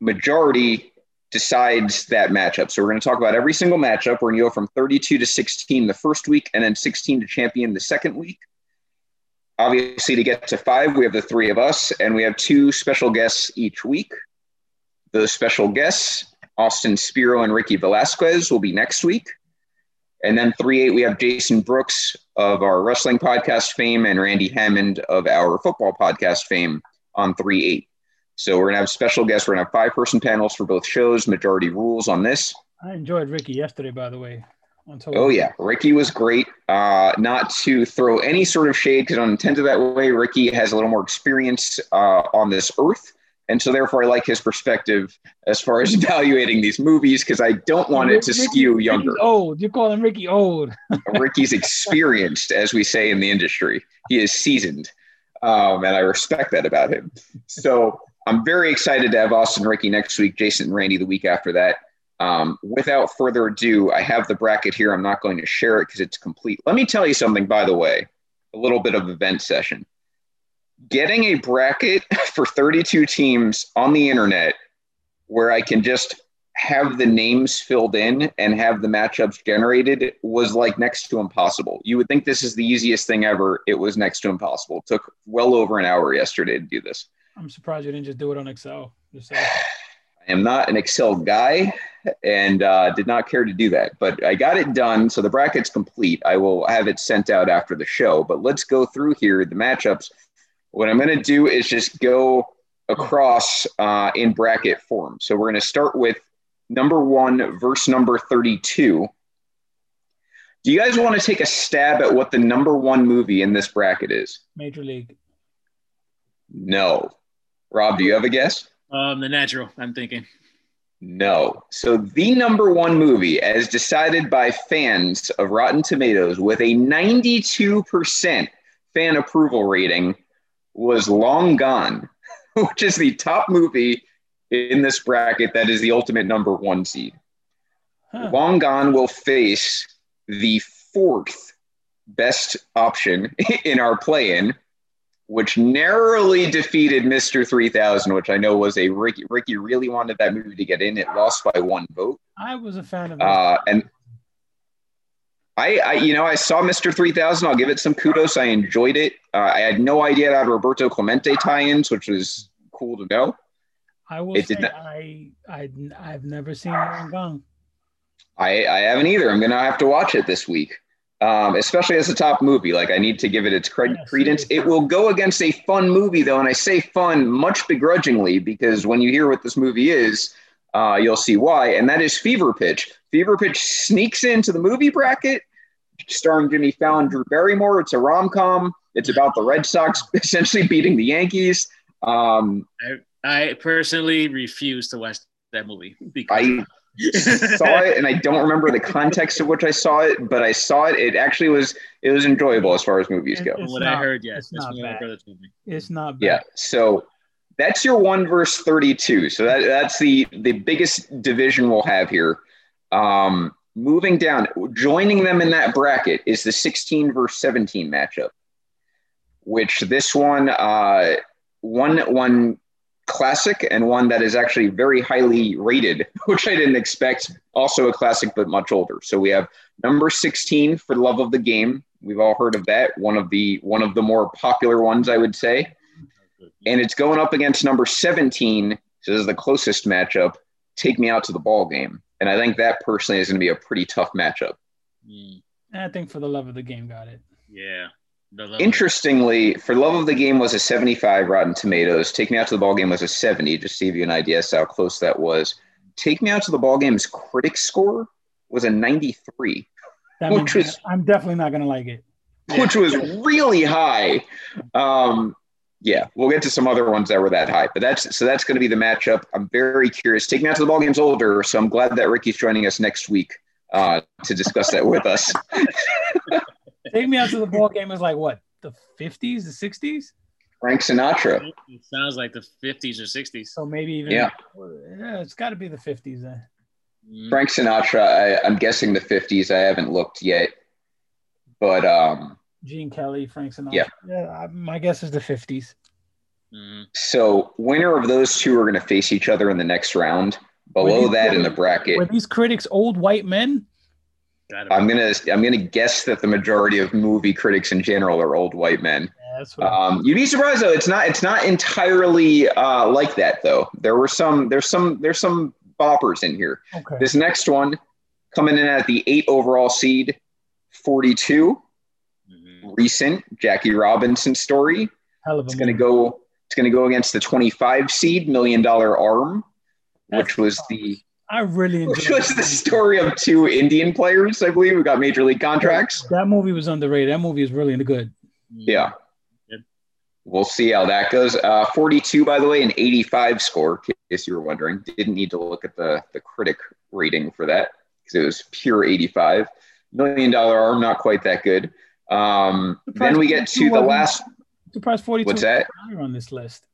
majority decides that matchup. So we're going to talk about every single matchup. We're going to go from 32 to 16 the first week and then 16 to champion the second week. Obviously, to get to five, we have the three of us, and we have two special guests each week. Those special guests, Austin Spiro and Ricky Velasquez, will be next week. And then 3 8, we have Jason Brooks of our wrestling podcast fame and Randy Hammond of our football podcast fame on 3 8. So we're gonna have special guests. We're gonna have five person panels for both shows. Majority rules on this. I enjoyed Ricky yesterday, by the way. Oh yeah, Ricky was great. Uh, not to throw any sort of shade because I don't intend to that way. Ricky has a little more experience uh, on this earth And so therefore I like his perspective as far as *laughs* evaluating these movies because I don't want it to Ricky- skew younger. Ricky's old. You're calling Ricky old. *laughs* Ricky's experienced, as we say in the industry. He is seasoned, um, and I respect that about him. So I'm very excited to have Austin Ricky next week, Jason and Randy the week after that. Um, without further ado, I have the bracket here. I'm not going to share it because it's complete. Let me tell you something, by the way, a little bit of event session. Getting a bracket *laughs* for 32 teams on the internet where I can just have the names filled in and have the matchups generated was like next to impossible. You would think this is the easiest thing ever. It was next to impossible. It took well over an hour yesterday to do this. I'm surprised you didn't just do it on Excel. I am not an Excel guy and uh, did not care to do that, but I got it done. So the bracket's complete. I will have it sent out after the show, but let's go through here the matchups. What I'm going to do is just go across uh, in bracket form. So we're going to start with number one verse number 32. Do you guys want to take a stab at what the number one movie in this bracket is? Major League. No. Rob, do you have a guess? Um, the natural. I'm thinking. No. So the number one movie, as decided by fans of Rotten Tomatoes with a 92% fan approval rating, was Long Gone, *laughs* which is the top movie in this bracket that is the ultimate number one seed. Huh. Long Gone will face the fourth best option *laughs* in our play in, which narrowly defeated Mr. 3000, which I know was a Ricky. Ricky really wanted that movie to get in. It lost by one vote. I was a fan of. Uh, and I, I, you know, I saw Mr. 3000. I'll give it some kudos. I enjoyed it. Uh, I had no idea it had Roberto Clemente tie-ins, which was cool to know. I will it say not- I I I've never seen Gone. I, I haven't either. I'm gonna have to watch it this week, um, especially as a top movie. Like I need to give it its cred- Yeah, credence. It will go against a fun movie though, and I say fun much begrudgingly because when you hear what this movie is, uh, you'll see why. And that is Fever Pitch. Fever Pitch sneaks into the movie bracket, starring Jimmy Fallon, Drew Barrymore. It's a rom com. It's about the Red Sox *laughs* essentially beating the Yankees. Um, I personally refuse to watch that movie because I saw it and I don't remember the context of which I saw it, but I saw it. It actually was it was enjoyable as far as movies go. It- From what It's I heard, yes, it's that's not bad. brother told me. It's not bad. Yeah. So that's your one verse 32. So that, that's the the biggest division we'll have here. Um, moving down, joining them in that bracket is the 16 verse 17 matchup, which this one uh, one one classic and one that is actually very highly rated, *laughs* which I didn't expect. Also a classic, but much older. So we have number 16 for Love of the Game. We've all heard of that. One of the one of the more popular ones, I would say. And it's going up against number 17. So this is the closest matchup. Take me out to the ball game. And I think that personally is going to be a pretty tough matchup. Mm, I think for the love of the game, got it. yeah. The love- Interestingly, for Love of the Game was a 75 Rotten Tomatoes. Take Me Out to the Ball Game was a 70, just to give you an idea as to how close that was. Take Me Out to the Ball Game's critic score was a 93, That Which means was- I'm definitely not gonna like it. which was really high. Um, yeah, we'll get to some other ones that were that high, but that's so that's going to be the matchup. I'm very curious. Take Me Out to the Ball Game's older, so I'm glad that Ricky's joining us next week uh, to discuss that with us. *laughs* Take me out to the ball game is like what the 50s, the 60s. Frank Sinatra. It sounds like the 50s or 60s. So maybe even Yeah. yeah, it's got to be the 50s then. Mm, Frank Sinatra. I, I'm guessing the 50s. I haven't looked yet, but um, Gene Kelly, Frank Sinatra. Yeah. yeah. My guess is the 50s. mm. so winner of those two are going to face each other in the next round. Below these- that in the bracket, Were these critics old white men? Gotta I'm gonna I'm gonna guess that the majority of movie critics in general are old white men. Yeah, that's what. Um, you'd be surprised though. It's not. It's not entirely uh, like that though. There were some. There's some. There's some boppers in here. okay. This next one, coming in at the eight overall seed, 42. Mhm. Recent Jackie Robinson story. Hell of a It's gonna movie. go. It's gonna go against the 25 seed, Million Dollar Arm, which was fun. the I really enjoyed which was that the story of two Indian players, I believe, who got major league contracts. That movie was underrated. That movie is really good. Yeah. we'll see how that goes. Uh, 42, by the way, an 85 score, in case you were wondering. Didn't need to look at the, the critic rating for that because it was pure 85. Million Dollar Arm, not quite that good. Um, then we get to the last. Surprise 42 What's that? on this list.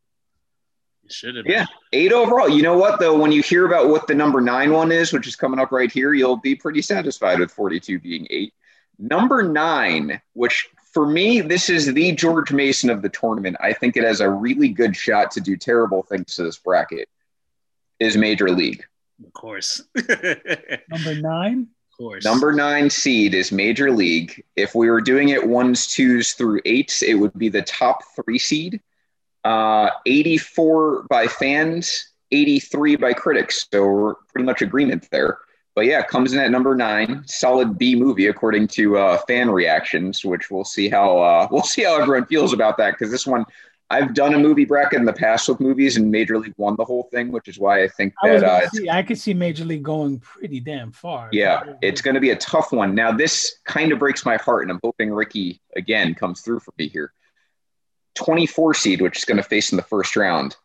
It should have. Yeah, eight overall. You know what, though? When you hear about what the number nine one is, which is coming up right here, you'll be pretty satisfied with 42 being eight. Number nine, which for me, this is the George Mason of the tournament. I think it has a really good shot to do terrible things to this bracket. Is Major League. Of course. *laughs* Number nine. Of course. Number nine seed is Major League. If we were doing it ones, twos through eights, it would be the top three seed. Uh, 84 by fans, 83 by critics. So we're pretty much agreement there. But yeah, comes in at number nine, solid B movie according to uh, fan reactions, which we'll see how uh, *laughs* we'll see how everyone feels about that because this one I've done a movie bracket in the past with movies, and Major League won the whole thing, which is why I think I, that gonna uh, see, I could see Major League going pretty damn far. yeah, it's going to be a tough one. Now, this kind of breaks my heart, and I'm hoping Ricky again comes through for me here. 24 seed, which is going to face in the first round.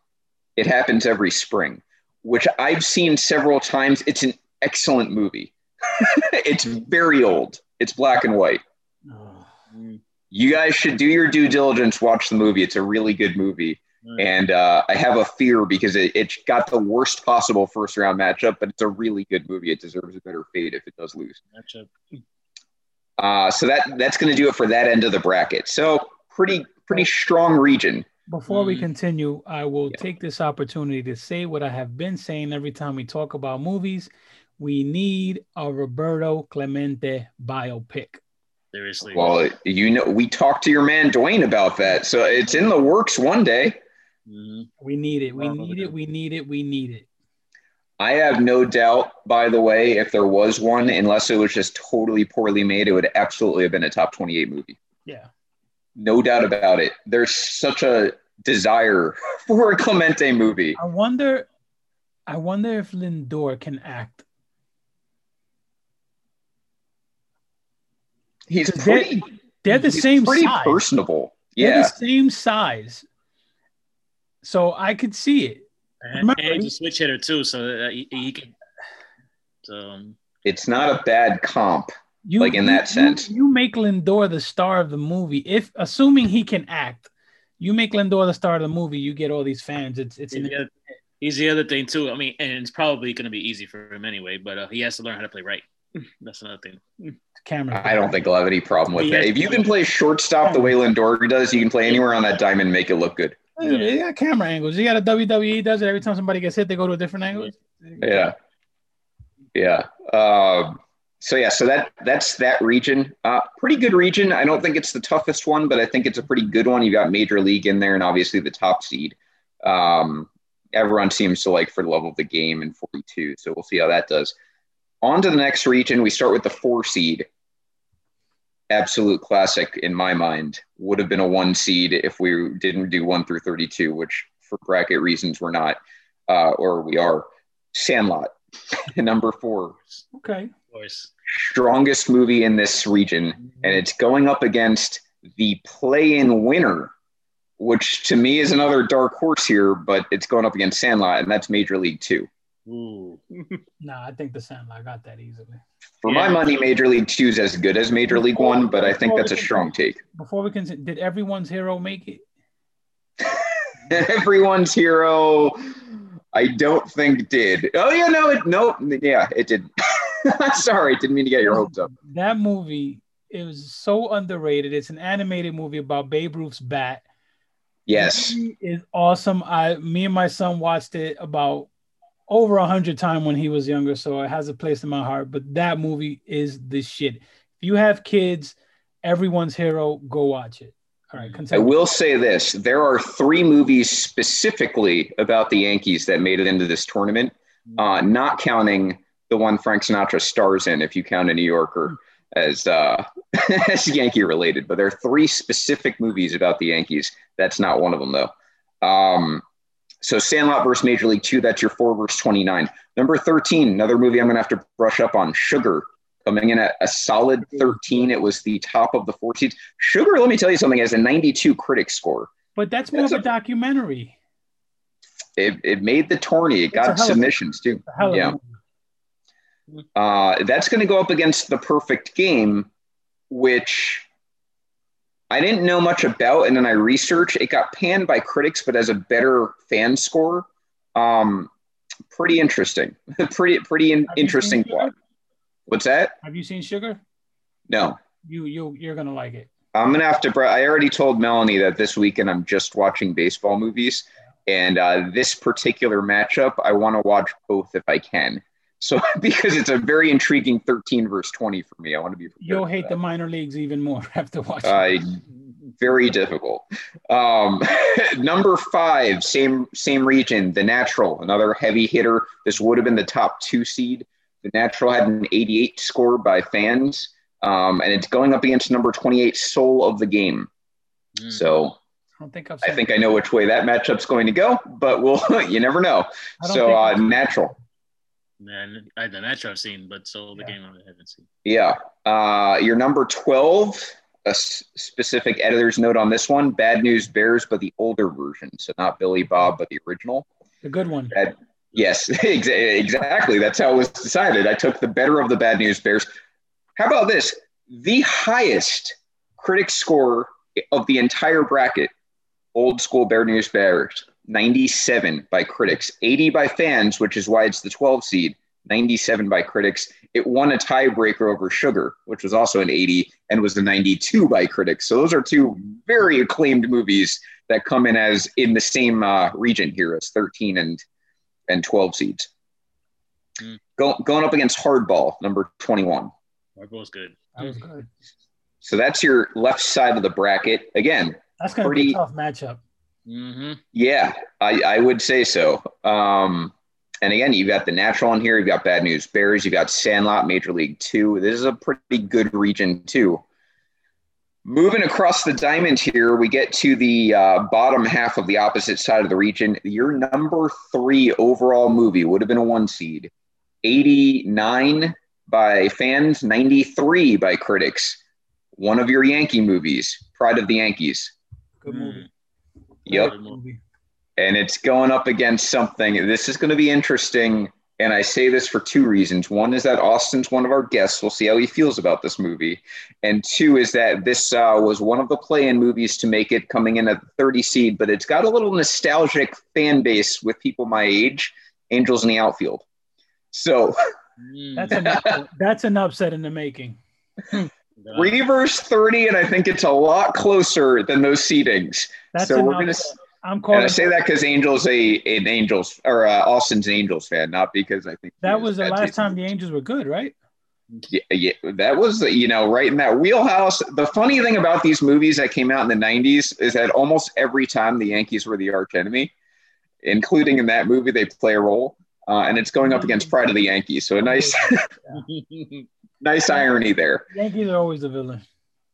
It happens every spring, which I've seen several times. It's an excellent movie. *laughs* it's very old. It's black and white. You guys should do your due diligence. Watch the movie. It's a really good movie. And uh, I have a fear because it, it got the worst possible first round matchup, but it's a really good movie. It deserves a better fate if it does lose. Matchup. Uh, so that that's going to do it for that end of the bracket. So pretty pretty strong region. Before we Mhm. continue, I will Yeah. take this opportunity to say what I have been saying every time we talk about movies. We need a Roberto Clemente biopic. Seriously. Well, you know, we talked to your man Dwayne about that, so it's in the works one day. Mhm. We need it. We Well, need it. We need it. We need it. I have no doubt, by the way, if there was one, unless it was just totally poorly made, it would absolutely have been a top 28 movie. Yeah. No doubt about it. There's such a desire *laughs* for a Clemente movie. I wonder. I wonder if Lindor can act. He's 'Cause they're- They're the same pretty size. personable. They're Yeah. the same size. So I could see it. And, Remember- and he's a switch hitter too, so he, he can. So um, It's not a bad comp. You, Like, in that you- sense. you, make Lindor the star of the movie. If assuming he can act, you make Lindor the star of the movie. You get all these fans. It's it's he's, an, the other, he's the other thing too. I mean, and it's probably going to be easy for him anyway, but uh, he has to learn how to play right. *laughs* That's another thing. camera. I don't think he'll have any problem with that. If you can play shortstop the way Lindor does, you can play anywhere on that diamond and make it look good. Yeah, you got camera angles. You got a WWE does it every time somebody gets hit. They go to a different angle. Yeah. Yeah. Um, so yeah, so that that's that region. Uh, pretty good region. I don't think it's the toughest one, but I think it's a pretty good one. You've got Major League in there, and obviously the top seed. Um, everyone seems to like for the level of the game in 42. So we'll see how that does. On to the next region. We start with the four seed. Absolute classic in my mind. Would have been a one seed if we didn't do one through 32, which for bracket reasons we're not, uh, or we are. Sandlot, *laughs* number four Okay. Of course. strongest movie in this region, and it's going up against the play-in winner, which to me is another dark horse here, but it's going up against Sandlot, and that's Major League Two. Ooh. Nah, I think the Sandlot got that easily. For my Yeah. money, Major League Two is as good as Major League One, but I think that's a strong take. Before we can, did everyone's hero make it? *laughs* Everyone's hero, I don't think did. Oh yeah, no, it no, yeah, it did. *laughs* *laughs* Sorry, didn't mean to get your hopes up. That movie it was so underrated. It's an animated movie about Babe Ruth's bat. Yes, is awesome. I me and my son watched it about over a hundred times when he was younger, so it has a place in my heart. But that movie is the shit. If you have kids, everyone's hero, go watch it. All right, I will say this: there are three movies specifically about the Yankees that made it into this tournament, uh, not counting the one Frank Sinatra stars in. If you count a New Yorker as uh, *laughs* as Yankee related, but there are three specific movies about the Yankees. That's not one of them, though. Um, so Sandlot versus Major League Two. That's your four versus twenty nine. Number thirteen, another movie I'm going to have to brush up on. Sugar coming in at a solid 13. It was the top of the four seeds. Sugar, let me tell you something, has a 92 critic score. But that's more That's of a, a- documentary. It, it made the tourney. It It's got submissions too. Yeah. Uh, that's going to go up against the perfect game, which I didn't know much about, and then I researched. It got panned by critics, but as a better fan score. Um, pretty interesting. *laughs* pretty pretty in, interesting plot. What's that? Have you seen Sugar? No, You you you're gonna like it. I'm gonna have to. I already told Melanie that this weekend I'm just watching baseball movies, and uh, this particular matchup I want to watch both if I can. So *laughs* because it's a very intriguing 13 verse 20 for me, I want to be. prepared You'll hate the minor leagues even more *laughs* after watching. Uh, very difficult. Um, *laughs* number five, same same region, the Natural, another heavy hitter. This would have been the top two seed. The Natural had an 88 score by fans, um, and it's going up against number 28, Soul of the Game. Mm. So I don't think I think I know which way that matchup's going to go, but we'll you never know. So uh, Natural, Man, I, the match I've seen, but so the Yeah. game I haven't seen. yeah. Uh, your number 12. A s- specific editor's note on this one: Bad News Bears, but the older version, so not Billy Bob, but the original. the good one. Bad, yes, *laughs* exa- exactly. That's how it was decided. I took the better of the Bad News Bears. How about this? The highest critic score of the entire bracket, old school Bear News Bears, 97 by critics, 80 by fans, which is why it's the 12 seed, 97 by critics. It won a tiebreaker over Sugar, which was also an 80 and was a 92 by critics. So those are two very acclaimed movies that come in as in the same uh, region here as 13 and and 12 seeds. Hmm. Go, going up against Hardball, number 21. Hardball's good. That was good. So that's your left side of the bracket. Again, That's gonna be Pretty- a tough matchup. Mm-hmm. yeah, I, I would say so. Um, and again, you've got the natural in here. You've got Bad News Bears. You've got Sandlot, Major League Two. This is a pretty good region too. Moving across the diamond here, we get to the uh, bottom half of the opposite side of the region. Your number three overall movie would have been a one seed, 89 by fans, 93 by critics. One of your Yankee movies, Pride of the Yankees. Good movie. Yep movie. and it's going up against something. This is going to be interesting. And I say this for two reasons. One is that Austin's one of our guests. We'll see how he feels about this movie. And two is that this uh, was one of the play in movies to make it coming in at the 30 seed, but it's got a little nostalgic fan base with people my age Angels in the Outfield. So Mm. That's an that's an upset in the making. *laughs* Reavers 30, and I think it's a lot closer than those seedings. That's so an we're gonna. I'm calling. And. I say that because Angels a an Angels or uh, Austin's an Angels fan, not because I think that was the last taste time the Angels were good, right? Yeah, yeah, that was you know right in that wheelhouse. The funny thing about these movies that came out in the '90s is that almost every time the Yankees were the arch enemy, including in that movie, they play a role, uh, and it's going up against Pride of the Yankees. So a nice, *laughs* *laughs* nice irony there. Yankees are always the villain.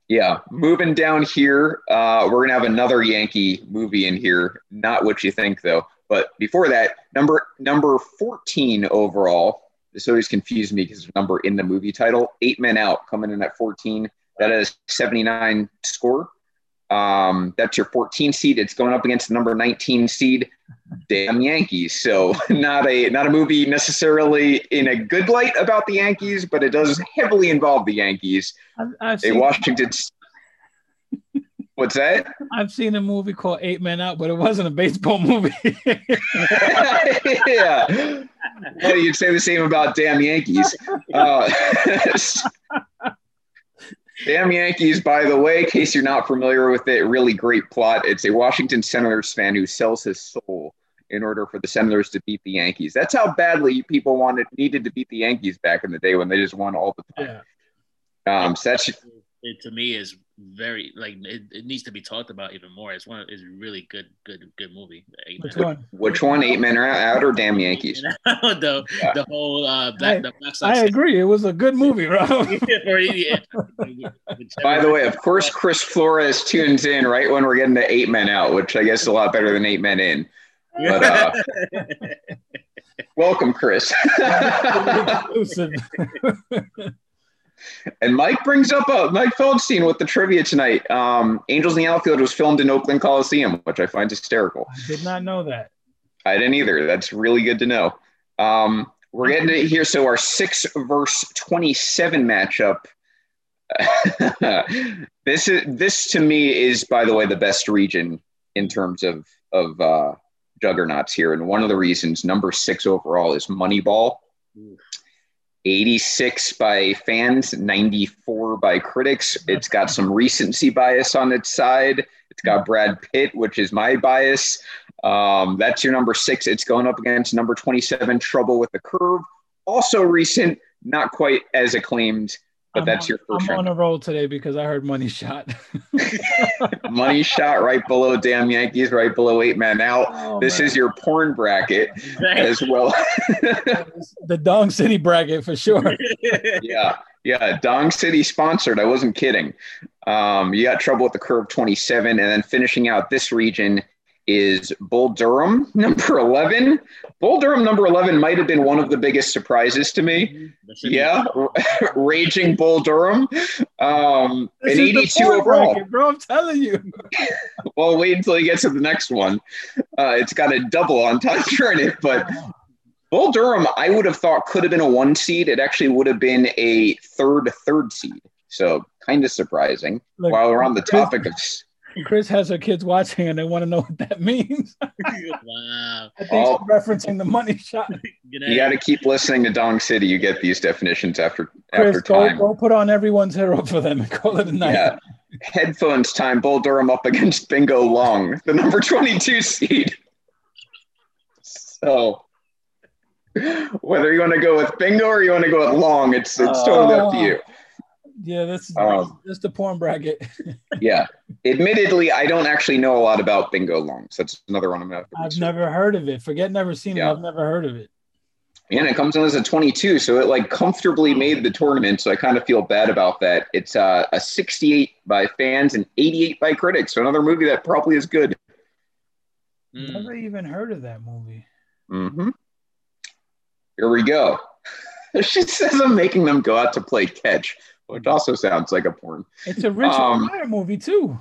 Yeah, moving down here, uh, we're gonna have another Yankee movie in here. Not what you think though. But before that, number number 14 overall. This always confused me because number in the movie title. Eight Men Out coming in at 14. That is 79 score. Um, that's your 14 seed. It's going up against the number 19 seed, damn Yankees. So *laughs* not a not a movie necessarily in a good light about the Yankees, but it does heavily involve the Yankees. I've, I've A seen Washington. What's that? I've seen a movie called Eight Men Out, but it wasn't a baseball movie. *laughs* *laughs* yeah. Well, you'd say the same about damn Yankees. Uh, damn Yankees, by the way, in case you're not familiar with it, really great plot. It's a Washington Senators fan who sells his soul in order for the Senators to beat the Yankees. That's how badly people wanted needed to beat the Yankees back in the day when they just won all the time. yeah. Um, so that's it to me is very like it, it needs to be talked about even more. It's one it's really good good good movie. Which one? which one? Eight men are out or damn Yankees? The Yeah. the whole uh black the black I Sox agree. It was a good movie, Rob. *laughs* By the way, of course, Chris Flores tunes in right when we're getting to eight men out, which I guess is a lot better than eight men in. But uh, *laughs* welcome, Chris. *laughs* Exclusive. And Mike brings up uh, Mike Feldstein with the trivia tonight. Um, Angels in the Outfield was filmed in Oakland Coliseum, which I find hysterical. I did not know that. I didn't either. That's really good to know. Um, we're getting it here. So our six verse twenty-seven matchup. *laughs* this is this to me is, by the way, the best region in terms of of uh, juggernauts here, and one of the reasons number six overall is Moneyball. 86 by fans, 94 by critics. It's got some recency bias on its side. It's got Brad Pitt, which is my bias. Um, that's your number six. It's going up against number 27, Trouble with the Curve. Also recent, not quite as acclaimed, but I'm that's on, your first I'm round. on a roll today because I heard Money Shot. *laughs* *laughs* Money shot right below Damn Yankees, right below Eight men Out. Oh, this man. is your porn bracket as well. *laughs* the Dong City bracket for sure. yeah, yeah. Dong City sponsored. I wasn't kidding. Um, you got trouble with the curve 27, and then finishing out this region is Bull Durham *laughs* number 11. Bull Durham number 11 might have been one of the biggest surprises to me. *laughs* Yeah, *laughs* raging Bull Durham. Um, an is the 82 porn overall. bracket, bro. I'm telling you. Well, wait until you get to the next one. Uh, it's got a double entendre in it, but Bull Durham, I would have thought could have been a one seed. It actually would have been a third third seed. So kind of surprising. Look, While we're on the topic of, Chris has her kids watching and they want to know what that means. *laughs* wow. I think Oh. she's referencing the money shot. *laughs* You got to keep listening to Dong City. You get these definitions after Chris, after time. go put on everyone's hero for them and call it a night. Yeah. Headphones time. Bull Durham up against Bingo Long, the number 22 seed. So whether you want to go with Bingo or you want to go with Long, it's it's totally up to oh. you. Yeah, that's is Um, this is the porn bracket. *laughs* Yeah. Admittedly, I don't actually know a lot about Bingo Long. So that's another one I'm gonna have I've research. never heard of it. Forget never seen Yeah. it. I've never heard of it. And it comes in as a 22, so it like comfortably made the tournament. So I kind of feel bad about that. It's uh, a 68 by fans and 88 by critics. So another movie that probably is good. Mm. Never even heard of that movie. hmm Here we go. *laughs* she says I'm making them go out to play catch, which also sounds like a porn. It's a Richard Um, Pryor movie too.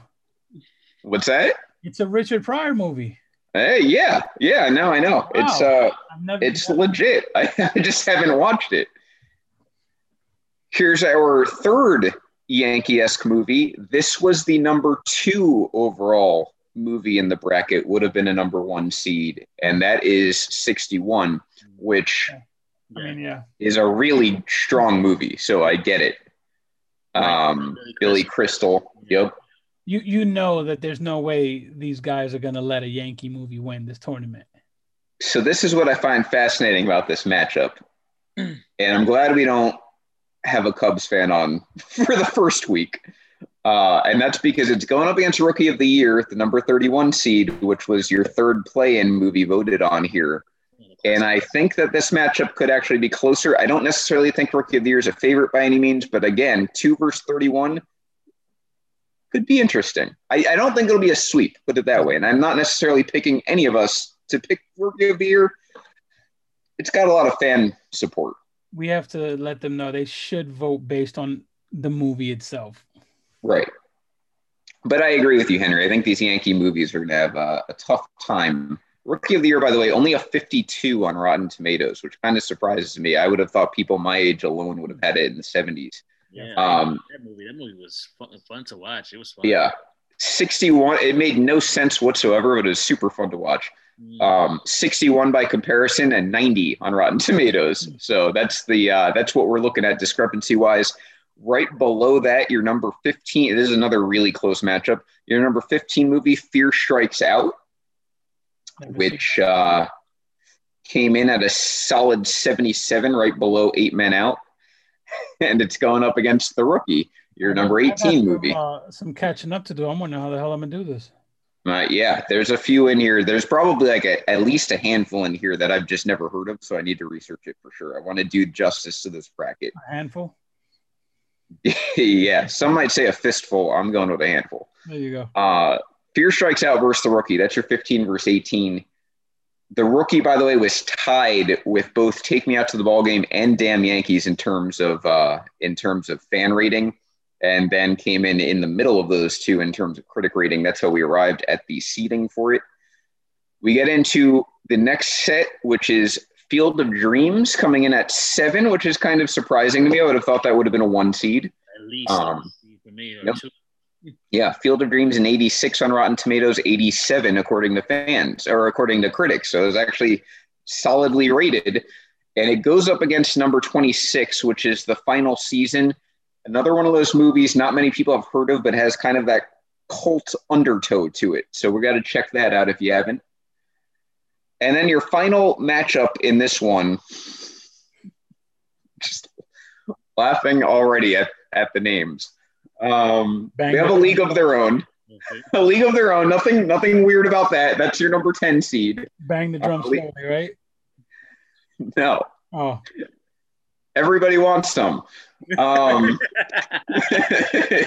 What's that? It's a Richard Pryor movie. Hey, yeah, yeah. No, I know. It's uh, It's legit. I, *laughs* I just haven't watched it. Here's our third Yankee esque movie. This was the number two overall movie in the bracket, would have been a number one seed, and that is 61, which I mean, yeah. is a really strong movie. So I get it. Um, Billy Crystal. Yep. You you know that there's no way these guys are gonna let a Yankee movie win this tournament. So this is what I find fascinating about this matchup. *clears throat* And I'm glad we don't have a Cubs fan on *laughs* for the first week. Uh, and that's because it's going up against Rookie of the Year, the number 31 seed, which was your third play in movie voted on here. And I think that this matchup could actually be closer. I don't necessarily think Rookie of the Year is a favorite by any means, but again, 2 versus 31 could be interesting. I, I don't think it'll be a sweep, put it that way. And I'm not necessarily picking any of us to pick Rookie of the Year. It's got a lot of fan support. We have to let them know they should vote based on the movie itself. Right. But I agree with you, Henry. I think these Yankee movies are going to have uh, a tough time. Rookie of the Year, by the way, only a 52 on Rotten Tomatoes, which kind of surprises me. I would have thought people my age alone would have had it in the 70s. Yeah, Um, that movie. That movie was fun, fun to watch. It was fun. Yeah. 61, it made no sense whatsoever, but it was super fun to watch. Mm. Um, 61 by comparison and 90 on Rotten Tomatoes. So that's the uh, that's what we're looking at discrepancy wise. Right below that, your number 15. This is another really close matchup. Your number 15 movie, Fear Strikes Out, which uh, came in at a solid 77, right below Eight Men Out, *laughs* and it's going up against the rookie, your number 18 some, movie. uh, some catching up to do. I'm wondering how the hell I'm gonna do this. Uh, yeah, there's a few in here. There's probably like a, at least a handful in here that I've just never heard of, so I need to research it for sure. I want to do justice to this bracket. A handful. *laughs* yeah, some might say a fistful. I'm going with a handful. There you go. Uh, Fear Strikes Out versus the Rookie. That's your 15 versus 18. the rookie, by the way, was tied with both "Take Me Out to the Ball Game" and "Damn Yankees" in terms of uh, in terms of fan rating, and then came in in the middle of those two in terms of critic rating. That's how we arrived at the seating for it. We get into the next set, which is Field of Dreams, coming in at seven, which is kind of surprising to me. I would have thought that would have been a one seed. At least Um, for me. or yep. two. Yeah, Field of Dreams an 86 on Rotten Tomatoes, 87 according to fans or according to critics. So it was actually solidly rated. And it goes up against number 26, which is the final season. Another one of those movies not many people have heard of, but has kind of that cult undertow to it. So we got to check that out if you haven't. And then your final matchup in this one, just laughing already at, at the names. Um, Bang we have a league of their own. Okay. A league of their own. Nothing, nothing weird about that. That's your number ten seed. Bang the drum Uh, slowly, right? No, Oh, everybody wants some. Um, *laughs*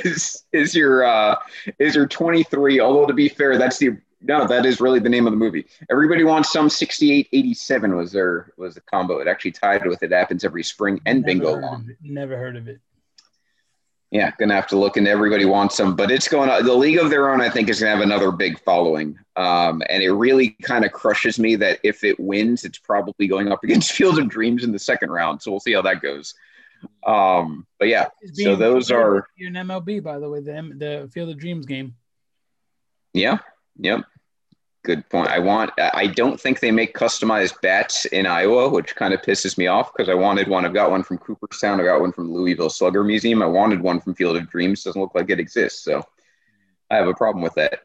is, is your uh, is your twenty three? Although to be fair, that's the no. That is really the name of the movie. Everybody wants some. 68, 87 was their was the combo. It actually tied with it. Happens every spring and never bingo long. Never heard of it. Yeah, gonna have to look into everybody wants them, but it's going on. The League of Their Own, I think, is gonna have another big following, um, and it really kind of crushes me that if it wins, it's probably going up *laughs* against Field of Dreams in the second round. So we'll see how that goes. Um, but yeah, so those are in MLB, by the way, the M- the Field of Dreams game. yeah, yep. Good point. I want. I don't think they make customized bats in Iowa, which kind of pisses me off because I wanted one. I've got one from Cooperstown. I got one from Louisville Slugger Museum. I wanted one from Field of Dreams. Doesn't look like it exists, so I have a problem with that.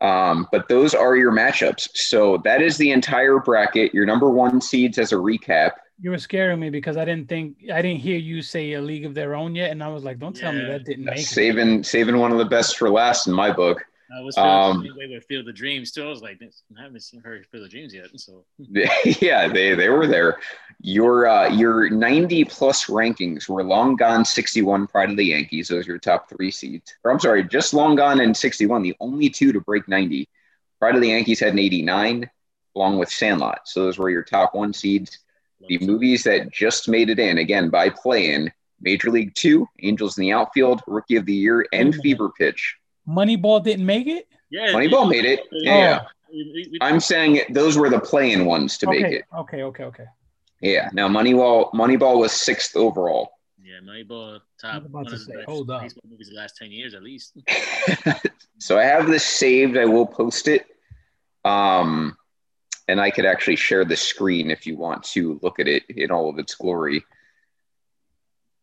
Um, but those are your matchups. So that is the entire bracket. Your number one seeds as a recap. You were scaring me because I didn't think I didn't hear you say a league of their own yet, and I was like, "Don't tell me that didn't make it." Saving saving one of the best for last in my book. I was feeling Um, way with Field of Dreams too. I was like, I haven't seen heard Field of Dreams yet. So *laughs* yeah, they they were there. Your uh, your 90 plus rankings were Long Gone, 61, Pride of the Yankees. Those are your top three seeds. Or I'm sorry, just Long Gone and 61, the only two to break 90. Pride of the Yankees had an 89, along with Sandlot. So those were your top one seeds. The movies that just made it in again by play-in: Major League Two, Angels in the Outfield, Rookie of the Year, and. Fever Pitch. Moneyball didn't make it. yeah, Moneyball made it. Yeah, We- we- we- I'm saying those were the play-in ones to make it. okay, okay, okay. Yeah. Now Moneyball Moneyball was sixth overall. yeah, Moneyball I top was about one to of the best hold up. baseball movies the last ten years at least. *laughs* *laughs* so I have this saved. I will post it. Um, and I could actually share the screen if you want to look at it in all of its glory.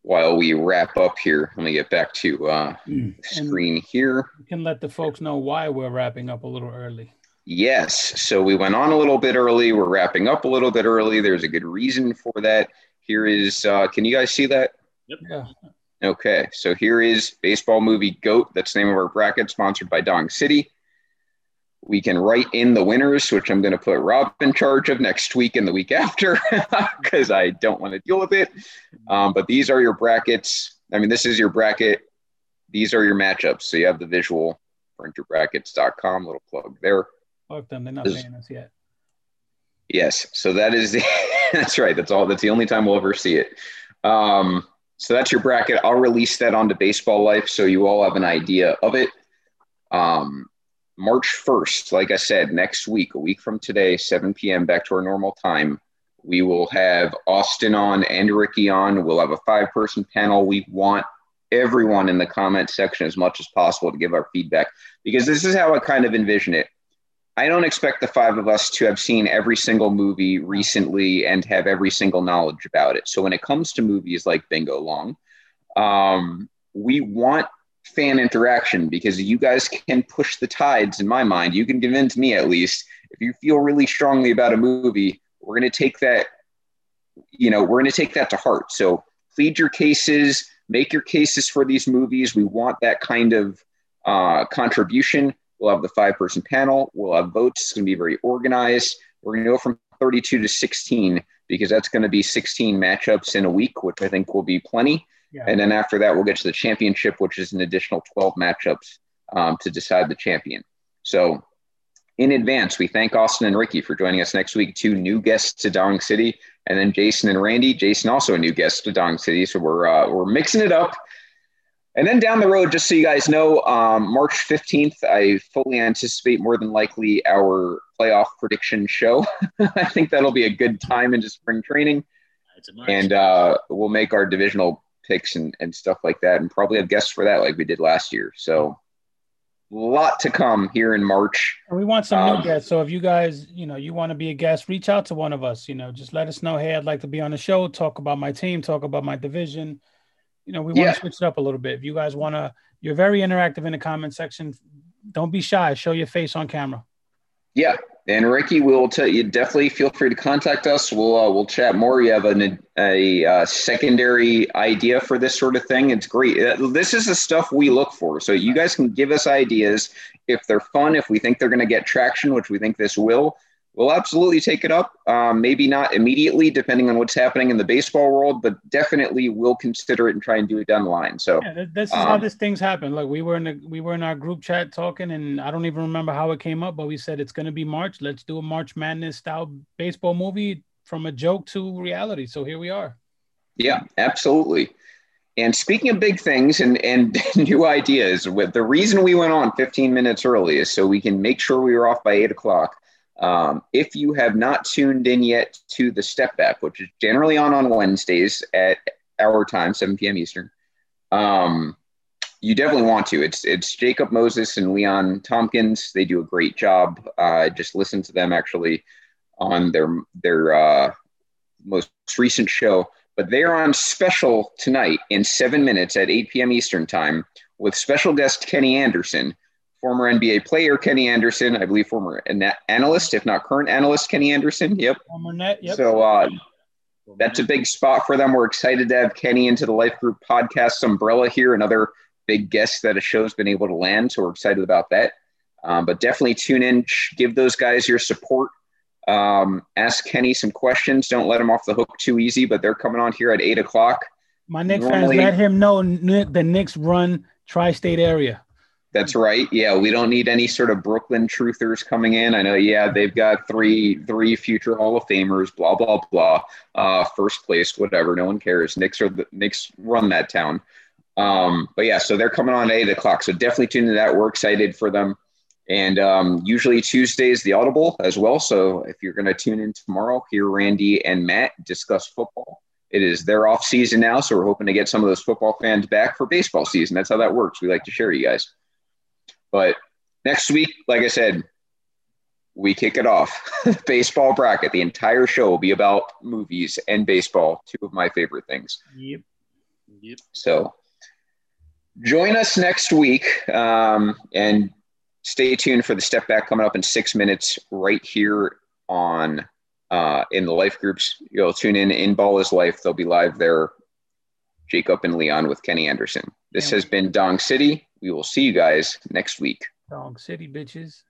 While we wrap up here, let me get back to uh, And screen here. you can let the folks know why we're wrapping up a little early. Yes. So we went on a little bit early. We're wrapping up a little bit early. There's a good reason for that. Here is, uh, can you guys see that? Yeah, Okay, so here is baseball movie GOAT. That's the name of our bracket, sponsored by Dong City. We can write in the winners, which I'm going to put Rob in charge of next week and the week after *laughs* because I don't want to deal with it. Um, but these are your brackets. I mean, this is your bracket. These are your matchups. So you have the visual, printyourbrackets.com, little plug there. fuck them. They're not This- paying us yet. Yes. So that is the, *laughs* that's right. That's all. That's the only time we'll ever see it. Um, so that's your bracket. I'll release that onto Baseball Life so you all have an idea of it. Um, March 1st, like I said, next week, a week from today, 7 p.m. back to our normal time. We will have Austin on and Ricky on. We'll have a five person panel. We want everyone in the comment section as much as possible to give our feedback because this is how I kind of envision it. I don't expect the five of us to have seen every single movie recently and have every single knowledge about it. So when it comes to movies like Bingo Long, um, we want fan interaction because you guys can push the tides in my mind. You can convince me at least if you feel really strongly about a movie, we're going to take that, you know, we're going to take that to heart. So plead your cases, make your cases for these movies. We want that kind of uh, contribution. We'll have the five person panel. We'll have votes. It's going to be very organized. We're going to go from 32 to 16 because that's going to be 16 matchups in a week, which I think will be plenty. Yeah. And then after that, we'll get to the championship, which is an additional 12 matchups um, to decide the champion. So in advance, we thank Austin and Ricky for joining us next week. Two new guests to Dong City, and then Jason and Randy. Jason also a new guest to Dong City, so we're uh, we're mixing it up. And then down the road, just so you guys know, um, March 15th, I fully anticipate more than likely our playoff prediction show. *laughs* I think that'll be a good time into spring training. And uh, we'll make our divisional picks and, and stuff like that, and probably have guests for that like we did last year. So a lot to come here in March. And we want some um, new guests. So if you guys, you know, you want to be a guest, reach out to one of us. You know, just let us know. Hey, I'd like to be on the show. Talk about my team. Talk about my division you know, we want yeah. to switch it up a little bit. If you guys want to, you're very interactive in the comment section. Don't be shy. Show your face on camera. Yeah, and Ricky, we'll tell you definitely feel free to contact us. We'll uh, we'll chat more. You have a, a, uh, secondary idea for this sort of thing. It's great. Uh, this is the stuff we look for. So you guys can give us ideas if they're fun. If we think they're going to get traction, which we think this will, we'll absolutely take it up. Um, maybe not immediately, depending on what's happening in the baseball world, but definitely we'll consider it and try and do it down the line. So yeah, this is um, how these things happen. Like we were in the we were in our group chat talking, and I don't even remember how it came up, but we said it's going to be March. Let's do a March Madness style baseball movie from a joke to reality. So here we are. Yeah, absolutely. And speaking of big things and, and *laughs* new ideas, with the reason we went on 15 minutes early is so we can make sure we were off by eight o'clock. Um, if you have not tuned in yet to the Step Back, which is generally on on Wednesdays at our time, 7 p.m. Eastern, um, you definitely want to. It's it's Jacob Moses and Leon Tompkins. They do a great job. Uh, just listen to them actually on their their uh, most recent show. But they are on special tonight in seven minutes at 8 p.m. Eastern time with special guest Kenny Anderson former NBA player Kenny Anderson, I believe former analyst, if not current analyst Kenny Anderson. Yep. Former net. Yep. So uh, that's a big spot for them. We're excited to have Kenny into the Life Group podcast umbrella here. Another big guest that a show's been able to land. So we're excited about that. Um, but definitely tune in, give those guys your support. Um, ask Kenny some questions. Don't let him off the hook too easy. But they're coming on here at eight o'clock. My Knicks Normally, fans, let him know the Knicks run tri-state area. That's right. Yeah, we don't need any sort of Brooklyn truthers coming in. I know. Yeah, they've got three three future Hall of Famers. Blah blah blah. Uh, first place, whatever. No one cares. Knicks are the Knicks run that town. Um, but yeah, so they're coming on at eight o'clock. So definitely tune into that. We're excited for them. And um, usually Tuesdays the Audible as well. So if you're going to tune in tomorrow, hear Randy and Matt discuss football. It is their off season now, so we're hoping to get some of those football fans back for baseball season. That's how that works. We like to share you guys. But next week, like I said, we kick it off. *laughs* baseball bracket. The entire show will be about movies and baseball, two of my favorite things. Yep. Yep. So join us next week um, and stay tuned for the step back coming up in six minutes right here on uh, in the life groups. You'll tune in in Ball is Life. They'll be live there. Jacob and Leon with Kenny Anderson. This has been Dong City. We will see you guys next week. Dong City, bitches.